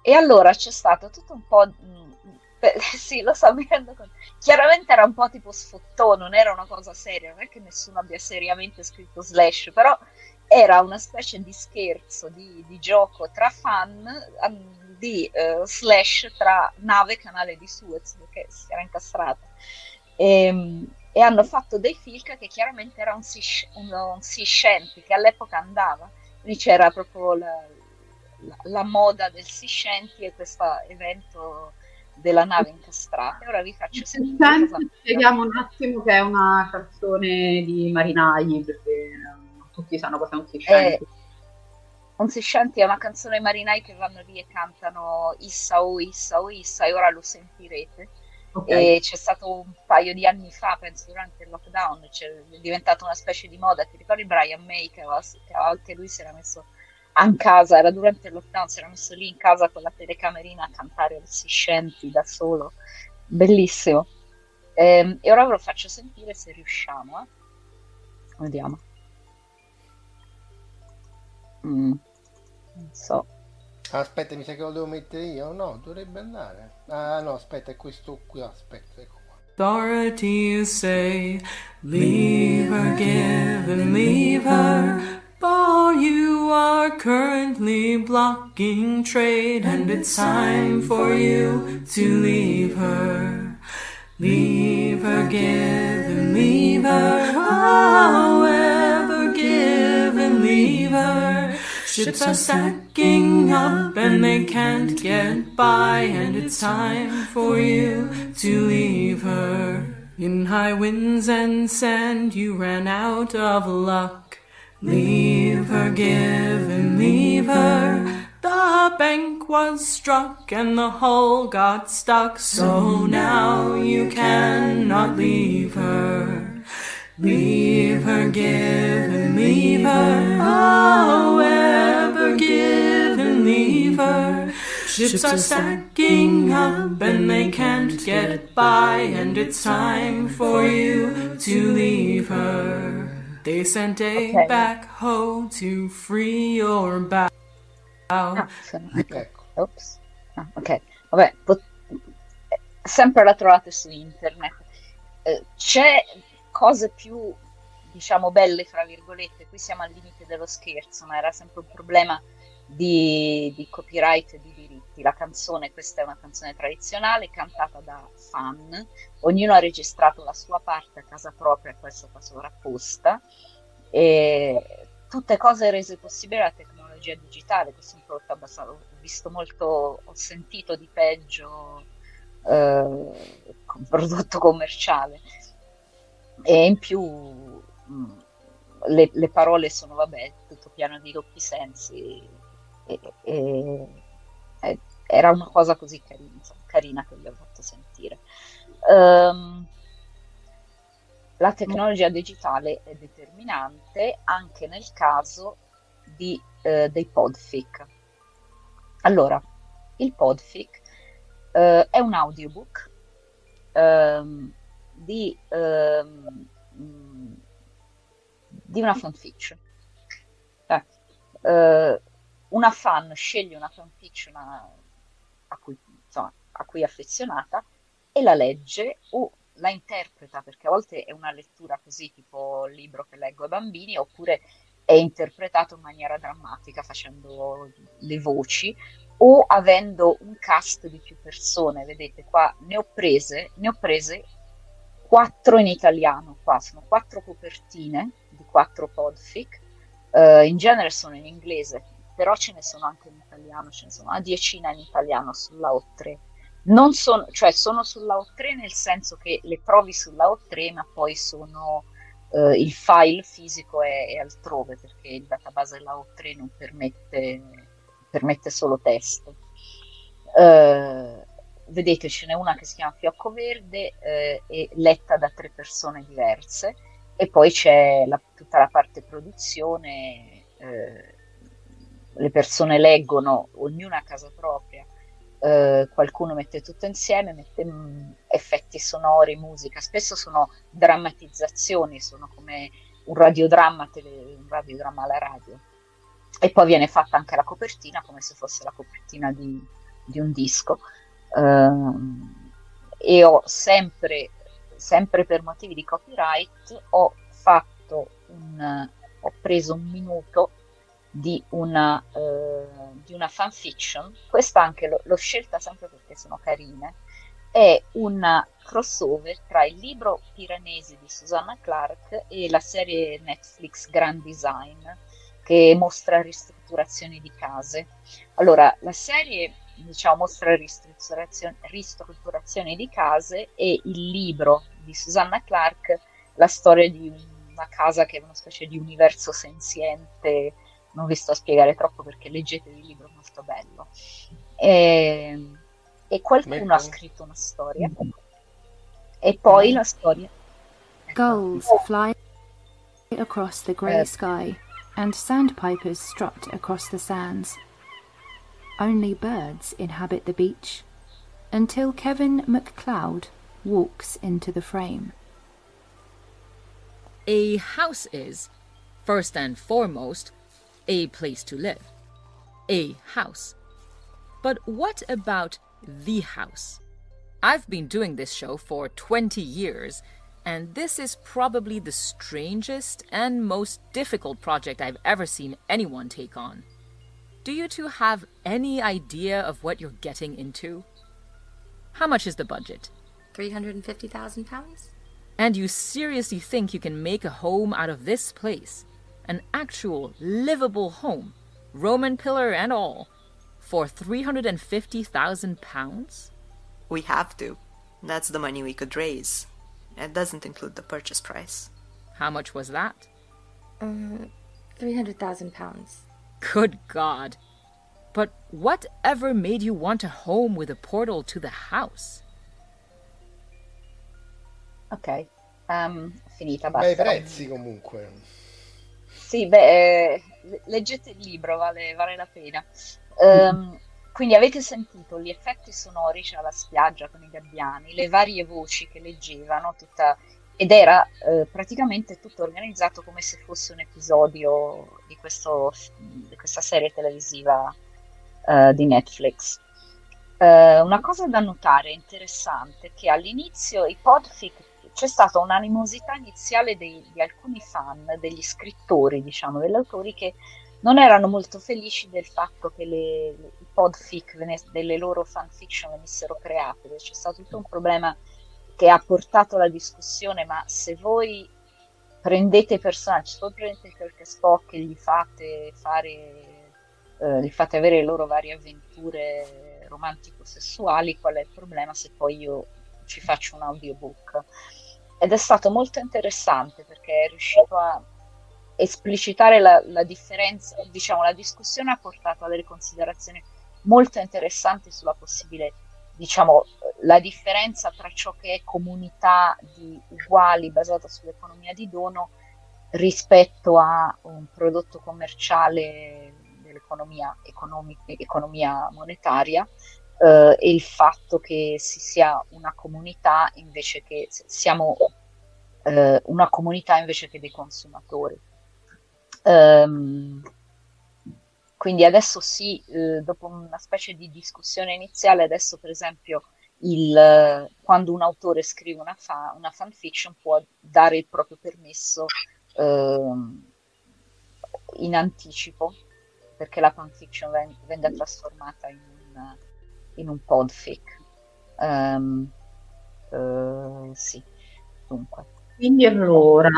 E allora c'è stato tutto un po'. mm, beh, sì, lo so, mi rendo conto. Chiaramente era un po' tipo sfottò, non era una cosa seria, non è che nessuno abbia seriamente scritto slash, però era una specie di scherzo, di, di gioco tra fan, um, di eh, slash tra nave e canale di Suez, perché si era incastrata. E, e hanno fatto dei filk che chiaramente era un sea, un, un sea shanty che all'epoca andava, quindi c'era proprio la, la, la moda del sea shanty e questo evento della nave incastrata. Ora vi faccio sentire spieghiamo un attimo che è una canzone di marinai, perché non tutti sanno cosa è un sea Eh, shanty. Consistenti è una canzone marinai che vanno lì e cantano Issa o Issa o Issa e ora lo sentirete. Okay. E c'è stato un paio di anni fa, penso durante il lockdown, è diventata una specie di moda. Ti ricordi Brian May che, aveva, che anche lui si era messo a casa, era durante il lockdown, si era messo lì in casa con la telecamerina a cantare Consistenti da solo. Bellissimo. Ehm, e ora ve lo faccio sentire se riusciamo. Eh. Vediamo. Mm. Non so. Aspetta, mi sa che lo devo mettere io. No, dovrebbe andare. Ah, no, aspetta, è questo qui. Aspetta, ecco qua. Authorities say, leave her, give and leave her. But you are currently blocking trade, and it's time for you to leave her. Leave her, give and leave her. However, give and leave her. Ships are stacking up and they can't get by, and it's time for you to leave her. In high winds and sand, you ran out of luck. Leave her, give and leave her. The bank was struck and the hull got stuck, so now you cannot leave her. Leave her, give and leave her. However, give and leave her. Ships are stacking up and they can't get by, and it's time for you to leave her. They sent a Okay. backhoe to free your bow. Ah, sono-. Ecco. Ops. Ah, ok, vabbè, pot- sempre la trovate su internet. Eh, c'è cose più, diciamo, belle, fra virgolette, qui siamo al limite dello scherzo, ma era sempre un problema di, di copyright e di diritti. La canzone, questa è una canzone tradizionale, cantata da fan, ognuno ha registrato la sua parte a casa propria, questa fa sovrapposta, e tutte cose rese possibili dalla tecnologia digitale, questo è un prodotto abbastanza, ho visto molto, ho sentito di peggio eh, prodotto commerciale e in più mh, le, le parole sono vabbè tutto pieno di doppi sensi e, e- e- era una cosa così carina, insomma, carina che vi ho fatto sentire. Ehm, la tecnologia digitale è determinante anche nel caso di, eh, dei podfic. Allora il podfic eh, è un audiobook ehm, di, ehm, di una fanfiction. Eh, eh, una fan sceglie una fanfiction a, a cui, insomma, a cui è affezionata e la legge o la interpreta, perché a volte è una lettura così, tipo libro che leggo ai bambini, oppure è interpretato in maniera drammatica facendo le voci o avendo un cast di più persone. Vedete qua ne ho prese, ne ho prese quattro in italiano, qua sono quattro copertine di quattro podfic, eh, in genere sono in inglese, però ce ne sono anche in italiano, ce ne sono una decina in italiano sulla O3. Non sono, cioè sono sulla O3 nel senso che le trovi sulla O3, ma poi sono eh, il file fisico è, è altrove perché il database della O3 non permette, permette solo testo. Eh, vedete, ce n'è una che si chiama Fiocco Verde eh, e letta da tre persone diverse, e poi c'è la- tutta la parte produzione. eh, le persone leggono, ognuna a casa propria, eh, qualcuno mette tutto insieme, mette mm, effetti sonori, musica, spesso sono drammatizzazioni, sono come un radiodramma, tele- un radiodramma alla radio. E poi viene fatta anche la copertina come se fosse la copertina di, di un disco. Ehm, e ho sempre, sempre per motivi di copyright, ho fatto un, ho preso un minuto di una, eh, di una fanfiction, questa anche l'ho, l'ho scelta sempre perché sono carine, è un crossover tra il libro Piranesi di Susanna Clark e la serie Netflix Grand Design che mostra ristrutturazioni di case. Allora, la serie diciamo, mostra ristrutturazioni, ristrutturazioni di case e il libro di Susanna Clark, la storia di una casa che è una specie di universo senziente non vi sto a spiegare troppo perché leggete il libro, è molto bello. E, e qualcuno ha scritto una storia. E poi la storia. Gulls fly across the grey sky, and sandpipers strut across the sands. Only birds inhabit the beach, until Kevin McCloud walks into the frame. A house is, first and foremost, a place to live. A house. But what about the house? I've been doing this show for 20 years, and this is probably the strangest and most difficult project I've ever seen anyone take on. Do you two have any idea of what you're getting into? How much is the budget? £350,000? And you seriously think you can make a home out of this place? An actual livable home, Roman pillar and all, for £350,000? We have to. That's the money we could raise. It doesn't include the purchase price. How much was that? Uh, £300,000. Good God. But whatever made you want a home with a portal to the house? Ok, um, finita, Bei basta. prezzi comunque. Sì, beh, eh, leggete il libro, vale, vale la pena. Ehm, quindi avete sentito gli effetti sonori, c'era la spiaggia con i gabbiani, le varie voci che leggevano, tutta- ed era eh, praticamente tutto organizzato come se fosse un episodio di, questo- di questa serie televisiva eh, di Netflix. Eh, una cosa da notare interessante è che all'inizio i podfic c'è stata un'animosità iniziale dei- di alcuni fan, degli scrittori, diciamo, degli autori che non erano molto felici del fatto che le, i podfic vene- delle loro fanfiction venissero create. C'è stato tutto un problema che ha portato alla discussione, ma se voi prendete i personaggi, se voi prendete Kirk e Spock e gli fate fare, eh, gli fate avere le loro varie avventure romantico-sessuali, qual è il problema se poi io ci faccio un audiobook? Ed è stato molto interessante perché è riuscito a esplicitare la, la differenza, diciamo, la discussione ha portato a delle considerazioni molto interessanti sulla possibile, diciamo, la differenza tra ciò che è comunità di uguali basata sull'economia di dono rispetto a un prodotto commerciale dell'economia economi- economia monetaria eh, e il fatto che si sia una comunità invece che siamo eh, una comunità invece che dei consumatori. Ehm, quindi adesso sì, eh, dopo una specie di discussione iniziale, adesso per esempio il, quando un autore scrive una, fa, una fanfiction può dare il proprio permesso ehm, in anticipo perché la fanfiction ven- venga trasformata in un, in un podfic. Ehm, eh, sì, dunque. Quindi allora,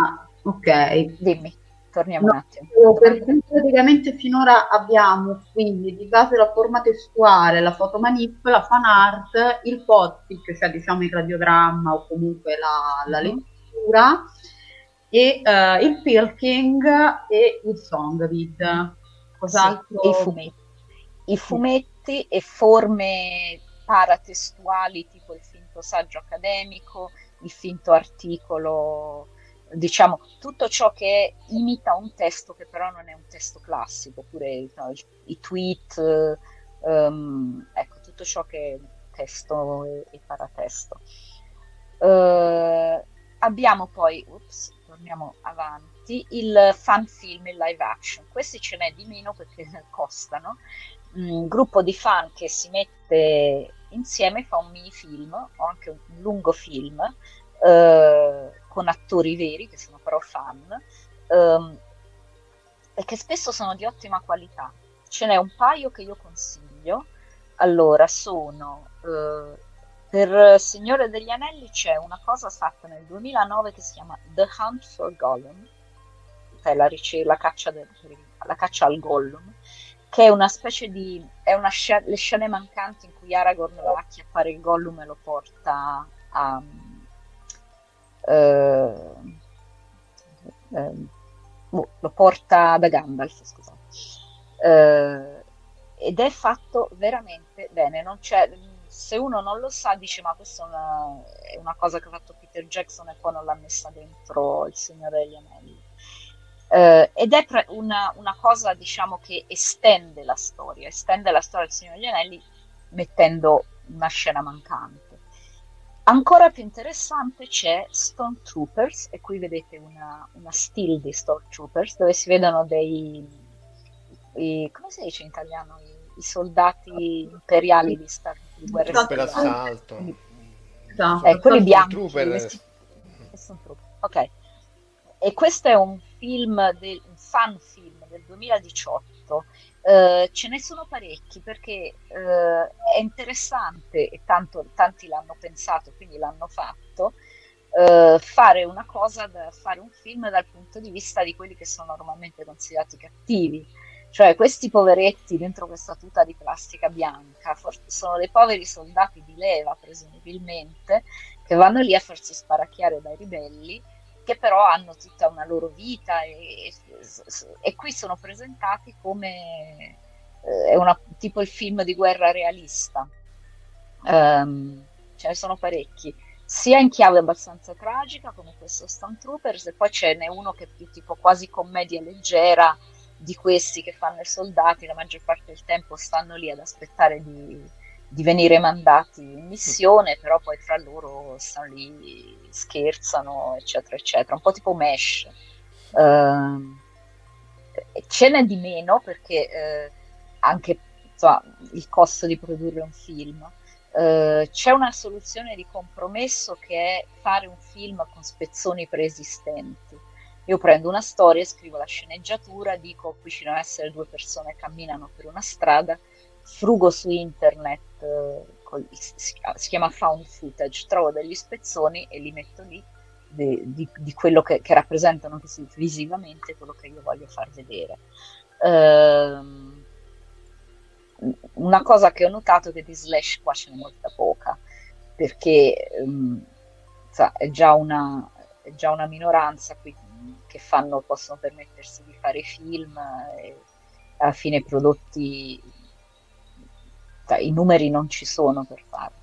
ok. Dimmi, torniamo No, un attimo. per cui praticamente finora abbiamo quindi di base la forma testuale, la fotomanip, la fan art, il podfic, cioè diciamo il radiogramma o comunque la, la lettura, e eh, il pilking e il songvid. Cos'altro? Sì, i fumetti. I fumetti e forme paratestuali tipo il finto saggio accademico, il finto articolo, diciamo tutto ciò che imita un testo che però non è un testo classico, oppure no, i, tweet, ehm, ecco tutto ciò che è testo e, e paratesto. Eh, abbiamo poi, ups, torniamo avanti, il fan film in live action. Questi ce n'è di meno perché costano. Un gruppo di fan che si mette insieme, fa un mini film o anche un lungo film eh, con attori veri che sono però fan ehm, e che spesso sono di ottima qualità. Ce n'è un paio che io consiglio. Allora, sono eh, per Signore degli Anelli c'è una cosa fatta nel 2009 che si chiama The Hunt for Gollum, cioè la, rice- la caccia, del- la caccia al Gollum, che è una specie di... è una scia- le scene mancanti in cui Aragorn va a acchiappare il Gollum e lo porta a... eh, eh, boh, lo porta da Gandalf, scusate. Eh, ed è fatto veramente bene. Se uno non lo sa, dice: Ma questa è una, è una cosa che ha fatto Peter Jackson e poi non l'ha messa dentro Il Signore degli Anelli. Eh, ed è pre- una, una, cosa, diciamo, che estende la storia, estende la storia del Signore degli Anelli mettendo una scena mancante. Ancora più interessante c'è Stone Troopers, e qui vedete una, una still di Stone Troopers, dove si vedono dei, i, come si dice in italiano, i, i soldati imperiali di, Star, di guerra per assalto. Esatto. Eh, quelli bianchi. Vesti... Ok. E questo è un film, del, un fan film del 2018 Uh, ce ne sono parecchi perché uh, è interessante e tanto, tanti l'hanno pensato, quindi l'hanno fatto, uh, fare una cosa, da, fare un film dal punto di vista di quelli che sono normalmente considerati cattivi. Cioè questi poveretti dentro questa tuta di plastica bianca sono dei poveri soldati di leva, presumibilmente, che vanno lì a farsi sparacchiare dai ribelli che però hanno tutta una loro vita e, e, e qui sono presentati come eh, una, tipo il film di guerra realista. Um, ce ne sono parecchi, sia in chiave abbastanza tragica come questo Stone Troopers e poi ce n'è uno che è più tipo quasi commedia leggera di questi che fanno i soldati, la maggior parte del tempo stanno lì ad aspettare di, di venire mandati in missione, però poi fra loro stanno lì, scherzano, eccetera, eccetera, un po' tipo Mesh. Uh, ce n'è di meno perché uh, anche insomma, il costo di produrre un film. Uh, c'è una soluzione di compromesso che è fare un film con spezzoni preesistenti. Io prendo una storia, scrivo la sceneggiatura, dico qui ci devono essere due persone che camminano per una strada, frugo su internet, eh, col, si, chiama found footage, trovo degli spezzoni e li metto lì di, di, di quello che, che, rappresentano visivamente quello che io voglio far vedere. Um, una cosa che ho notato è che di slash qua ce n'è molta poca, perché um, sa, è, già una, è, già una, minoranza qui che fanno, possono permettersi di fare film e alla fine prodotti cioè, i numeri non ci sono per farlo.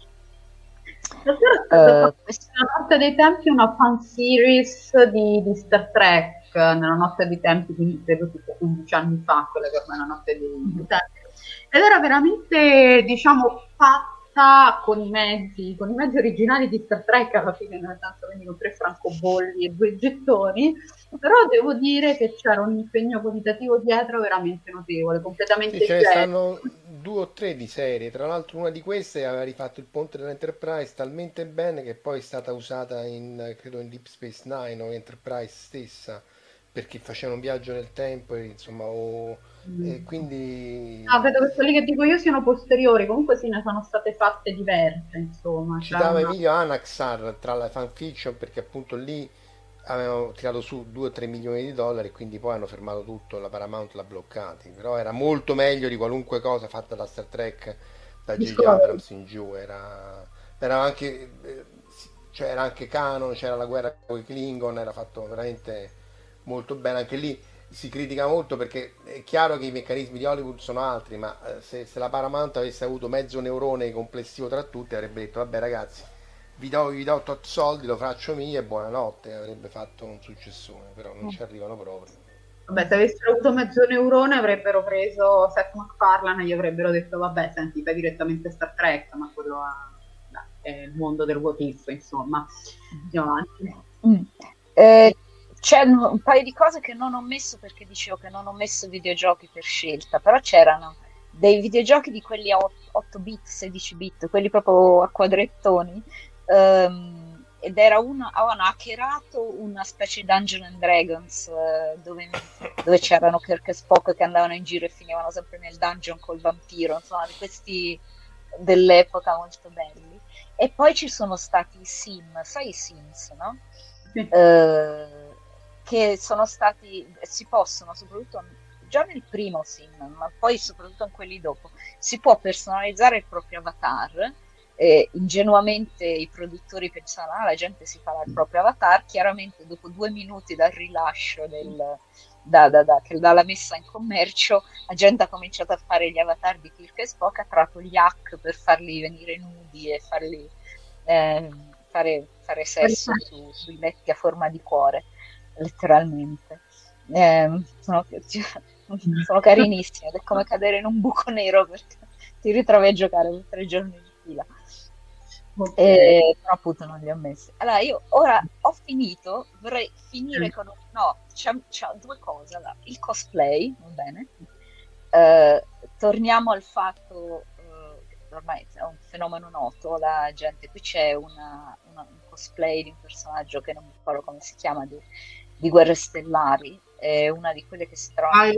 Uh, nella notte dei tempi una fan series di, di, Star Trek nella notte dei tempi, quindi credo tipo 15 anni fa, quella che ormai è la notte dei, dei tempi. Ed era veramente, diciamo, fatta con i mezzi, con i mezzi originali di Star Trek, alla fine nel senso con tre francobolli e due gettoni, però devo dire che c'era un impegno qualitativo dietro veramente notevole, completamente sì, ce ne stanno due o tre di serie. Tra l'altro, una di queste aveva rifatto il ponte dell'Enterprise talmente bene che poi è stata usata in credo in Deep Space Nine o Enterprise stessa perché faceva un viaggio nel tempo e insomma o, mm. e quindi no, credo che quelli che dico io siano posteriori comunque sì ne sono state fatte diverse insomma citava cioè, Emilio Anaxar tra la fanfiction perché appunto lì avevano tirato su 2-3 milioni di dollari quindi poi hanno fermato tutto, la Paramount l'ha bloccati, però era molto meglio di qualunque cosa fatta da Star Trek, da J.J. Abrams in giù, era, era, anche, eh, cioè era anche canon, c'era la guerra con i Klingon, era fatto veramente molto bene, anche lì si critica molto perché è chiaro che i meccanismi di Hollywood sono altri, ma eh, se, se la Paramount avesse avuto mezzo neurone complessivo tra tutti avrebbe detto vabbè ragazzi vi do, vi do tot soldi, lo faccio mio e buonanotte, avrebbe fatto un successone, però non mm. ci arrivano proprio. Vabbè, se avessero avuto mezzo neurone avrebbero preso Seth MacFarlane e gli avrebbero detto vabbè, senti, fai direttamente Star Trek, ma quello è, è il mondo del what if, insomma. Andiamo avanti. Mm. Eh, c'è un paio di cose che non ho messo perché dicevo che non ho messo videogiochi per scelta, però c'erano dei videogiochi di quelli a 8 bit, 16 bit, quelli proprio a quadrettoni, Um, ed era uno, avevano hackerato una specie di Dungeon and Dragons uh, dove, dove, c'erano Kirk e Spock che andavano in giro e finivano sempre nel dungeon col vampiro, insomma, di questi dell'epoca molto belli. E poi ci sono stati i sim, sai i Sims, no? Sì. Uh, che sono stati, si possono soprattutto già nel primo sim, ma poi soprattutto in quelli dopo, si può personalizzare il proprio avatar eh, ingenuamente i produttori pensavano ah, la gente si farà il proprio avatar, chiaramente dopo due minuti dal rilascio del, da, da, da, dalla messa in commercio la gente ha cominciato a fare gli avatar di Kirk e Spock, ha tratto gli hack per farli venire nudi e farli eh, fare, fare, sesso su, sui letti a forma di cuore, letteralmente. Eh, sono, sono carinissimi ed è come cadere in un buco nero perché ti ritrovi a giocare per tre giorni di fila. Okay. E, però appunto non li ho messi. Allora io ora ho finito, vorrei finire mm. con un... No, c'è, c'è due cose. Allora, il cosplay, va bene. Uh, torniamo al fatto, uh, ormai è un fenomeno noto, la gente, qui c'è una, una, un cosplay di un personaggio che non mi ricordo come si chiama, di, di Guerre Stellari, è una di quelle che si trova... Ah,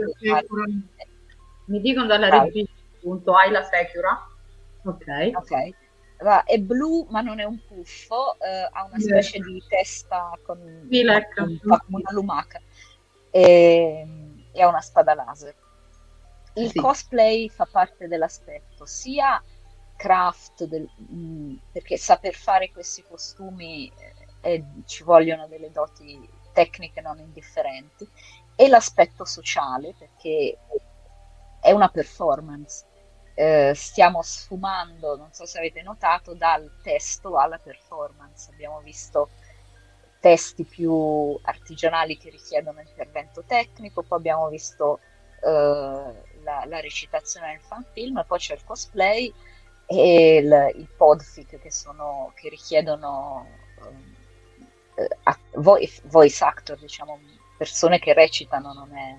mi dicono dalla regia, appunto, hai la Secura? Ok. Ok è blu ma non è un puffo, eh, ha una specie di testa con, con, con una lumaca e, e, ha una spada laser. Il sì. cosplay fa parte dell'aspetto sia craft, del, mh, mm, perché saper fare questi costumi eh, ci vogliono delle doti tecniche non indifferenti, e l'aspetto sociale, perché è una performance eh, stiamo sfumando, non so se avete notato, dal testo alla performance. Abbiamo visto testi più artigianali che richiedono intervento tecnico, poi abbiamo visto eh, la, la, recitazione nel fan film, poi c'è il cosplay e il, il podfic che, sono, che richiedono eh, voice, voice actor, diciamo, persone che recitano, non è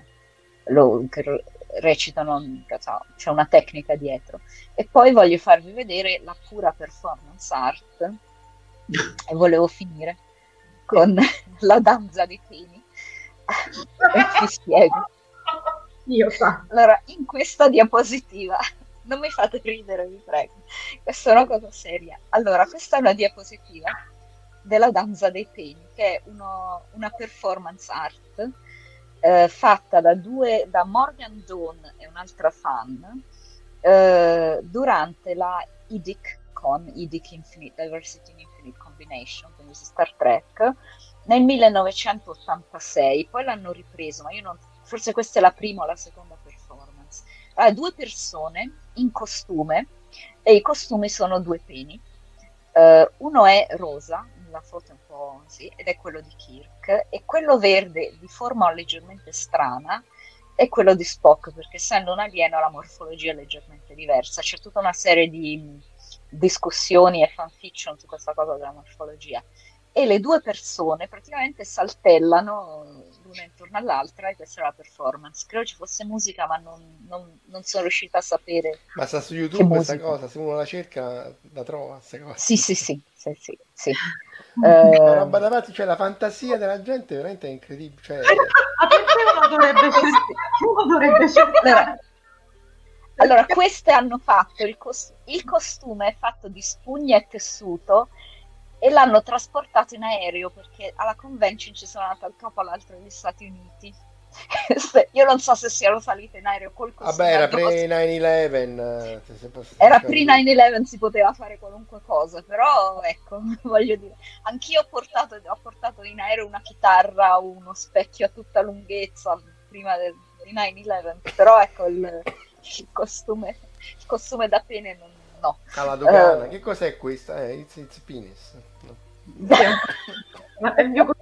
lo, che recitano, c'è una tecnica dietro. E poi voglio farvi vedere la pura performance art e volevo finire con la danza dei peni. e ti spiego. Io fa. Allora, in questa diapositiva, non mi fate ridere, vi prego, questa è una cosa seria. Allora, questa è una diapositiva della danza dei peni, che è uno, una performance art eh, fatta da, due, da Morgan Dawn e un'altra fan eh, durante la IDIC Con, IDIC Infinite Diversity in Infinite Combination, quindi su Star Trek, nel 1986, poi l'hanno ripreso, ma io non, forse questa è la prima o la seconda performance. Allora, due persone in costume e i costumi sono due peni. Uh, uno è rosa, foto è un po' sì, ed è quello di Kirk, e quello verde di forma leggermente strana è quello di Spock, perché essendo un alieno la morfologia è leggermente diversa. C'è tutta una serie di discussioni e fanfiction su questa cosa della morfologia e le due persone praticamente saltellano l'una intorno all'altra e questa è la performance. Credo ci fosse musica ma non, non, non sono riuscita a sapere. Ma sta su YouTube questa cosa, se uno la cerca la trova. Sì, sì, sì, sì, sì, sì. eh... La roba davanti, cioè la fantasia della gente veramente è incredibile. Cioè... uno dovrebbe, uno dovrebbe allora, allora, queste hanno fatto il, cos- il costume è fatto di spugna e tessuto e l'hanno trasportato in aereo perché alla convention ci sono andata al capo all'altro degli Stati Uniti. Io non so se siano salite in aereo col costume. Vabbè, era pre-9-11. Era pre-9-11, si poteva fare qualunque cosa, però ecco, voglio dire, anch'io ho portato, ho portato in aereo una chitarra, uno specchio a tutta lunghezza prima del, di 9-11, però ecco il, il, costume, il costume da pene non, no. Alla dogana, uh, che cos'è questa? Eh, it's, it's penis. No. Ma il mio va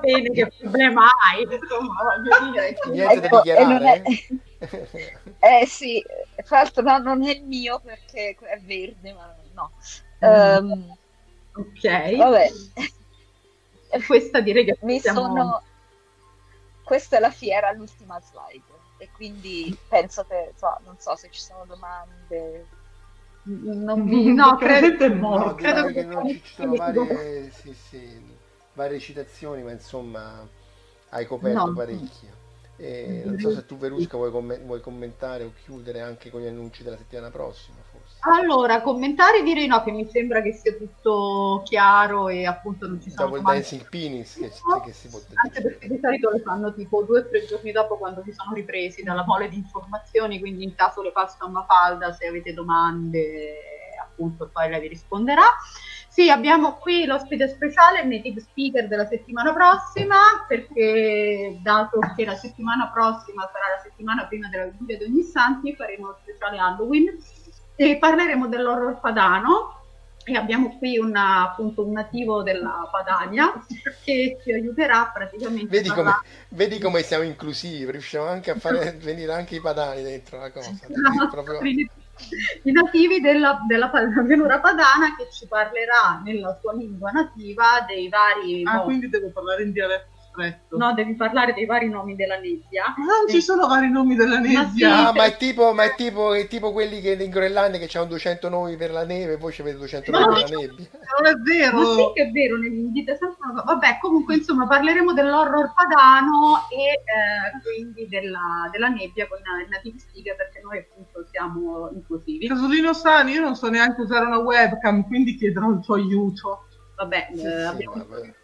bene, che problema hai? Insomma, voglio dire. Niente ecco, da dichiarare. È... eh sì, tra l'altro no, non è il mio perché è verde, ma no. Mm. Um, ok. Vabbè. E questa direi che mi siamo... sono... Questa è la fiera, l'ultima slide. E quindi penso che, so, non so se ci sono domande non vi... No, credo, no, credo che non ci sono varie, sì, sì, varie citazioni, ma insomma hai coperto no. parecchio. E non so se tu Verusca vuoi, com- vuoi, commentare o chiudere anche con gli annunci della settimana prossima. Forse. Allora, commentare direi no, che mi sembra che sia tutto chiaro e appunto non ci sono... Dopo il Dancing Penis che, no, che si può Anche perché di solito le fanno tipo due o tre giorni dopo quando si sono ripresi dalla mole di informazioni, quindi in caso le passo a Mafalda se avete domande appunto poi lei vi risponderà. Sì, abbiamo qui l'ospite speciale, il native speaker della settimana prossima, perché dato che la settimana prossima sarà la settimana prima della vigilia di ogni santi, faremo lo speciale Halloween e parleremo dell'horror padano e abbiamo qui una, appunto un nativo della Padania che ci aiuterà praticamente Vedi a come, parlare. vedi come siamo inclusivi, riusciamo anche a fare venire anche i padani dentro la cosa. Esatto, proprio- i nativi della, della, pianura padana che ci parlerà nella sua lingua nativa dei vari Ah, nomi. quindi devo parlare in dialetto stretto. No, devi parlare dei vari nomi della nebbia. Ah, non ci sono vari nomi della nebbia. Ah, ma è tipo, ma è tipo, è tipo quelli che in Groenlandia che hanno 200 nomi per la neve, voi ci avete 200 Ma nomi per la nebbia. Non è vero. Ma sì che è vero, ne dite sempre una cosa. Vabbè, comunque insomma parleremo dell'horror padano e eh, quindi della, della nebbia con i nativi speaker perché noi appunto siamo inclusivi. Casolino Sani, io non so neanche usare una webcam, quindi chiederò il tuo aiuto. Vabbè, Sì, eh, sì, abbiamo vabbè.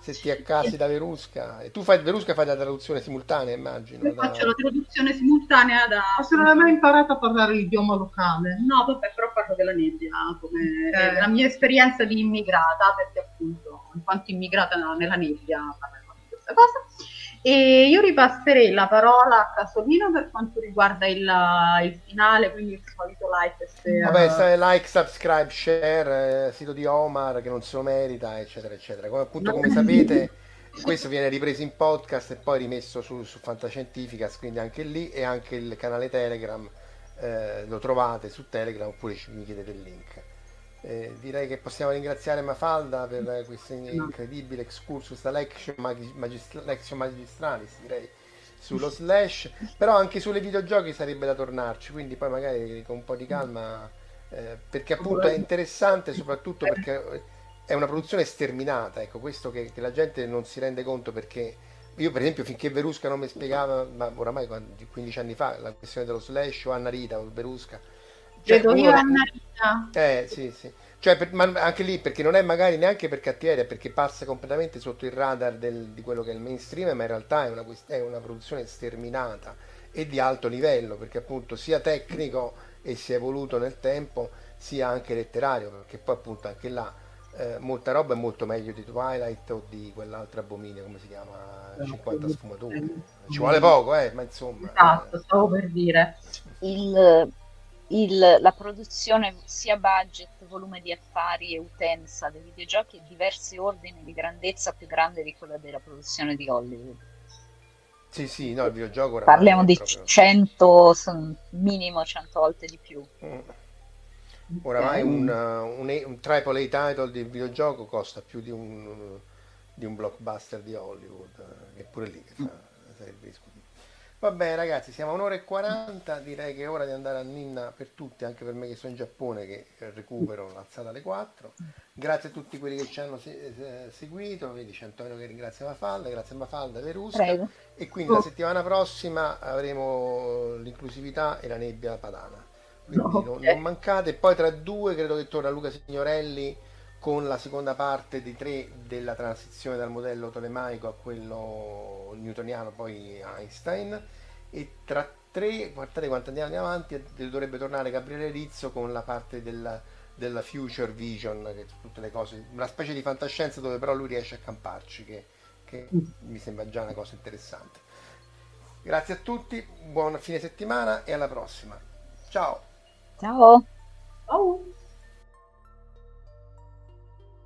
Se ti accassi da Verusca, e tu fai Verusca fai la traduzione simultanea, immagino. Io da- faccio la traduzione simultanea da... Ma se non hai mai imparato a parlare l'idioma locale? No, vabbè, però parlo della nebbia come Eh. eh, la mia esperienza di immigrata, perché appunto, in quanto immigrata nella nebbia parlerò di questa cosa. E io ripasserei la parola a Casolino per quanto riguarda il, il finale, quindi il like share. Vabbè, like, subscribe, share, eh, sito di Omar che non se lo merita, eccetera, eccetera. Come, appunto, come sapete, questo viene ripreso in podcast e poi rimesso su, su Fantascientificas, quindi anche lì, e anche il canale Telegram eh, lo trovate su Telegram oppure ci, mi chiedete il link. Eh, direi che possiamo ringraziare Mafalda per questo incredibile excursus, lection, magistra- lection magistralis, direi, sullo slash, però anche sulle videogiochi sarebbe da tornarci, quindi poi magari con un po' di calma, eh, perché appunto è interessante soprattutto perché è una produzione sterminata, ecco, questo che, che la gente non si rende conto perché io per esempio finché Verusca non mi spiegava, ma oramai quando- 15 anni fa, la questione dello slash o Anna Rita o Verusca, cioè, Vedo io Anna Rita. eh, sì, sì. Cioè, per- ma anche lì, perché non è magari neanche per cattiveria, è perché passa completamente sotto il radar del- di quello che è il mainstream, ma in realtà è una, è una produzione sterminata e di alto livello, perché appunto sia tecnico e si è evoluto nel tempo, sia anche letterario, perché poi appunto anche là eh, molta roba è molto meglio di Twilight o di quell'altro abominio, come si chiama? 50 sfumature. Ci vuole poco, eh, ma insomma. Esatto, stavo per dire. il- il- la produzione sia budget, volume di affari e utenza dei videogiochi è diversi ordini di grandezza più grande di quella della produzione di Hollywood. Sì, sì, no, il videogioco Parliamo di proprio- 100, son- minimo 100 volte di più. Mm. Oramai un, uh, un, un AAA title di videogioco costa più di un, di un blockbuster di Hollywood, uh, che pure lì che fa, sarebbe discutibile. Va bene ragazzi, siamo a un'ora e 40, direi che è ora di andare a Ninna per tutti, anche per me che sono in Giappone che recupero l'alzata alle 4. Grazie a tutti quelli che ci hanno se- se- seguito, vedi c'è Antonio che ringrazia Mafalda, grazie a Mafalda, Verusca. Prego. E quindi la settimana prossima avremo l'inclusività e la nebbia padana. Quindi No, non, ok. non mancate. E poi tra due credo che torna Luca Signorelli con la seconda parte di tre della transizione dal modello tolemaico a quello newtoniano, poi Einstein. E tra tre, guardate quanto andiamo avanti, dovrebbe tornare Gabriele Rizzo con la parte della, della future vision, che tutte le cose, una specie di fantascienza dove però lui riesce a camparci, che, che mi sembra già una cosa interessante. Grazie a tutti, buon fine settimana e alla prossima. Ciao! Ciao! Ciao!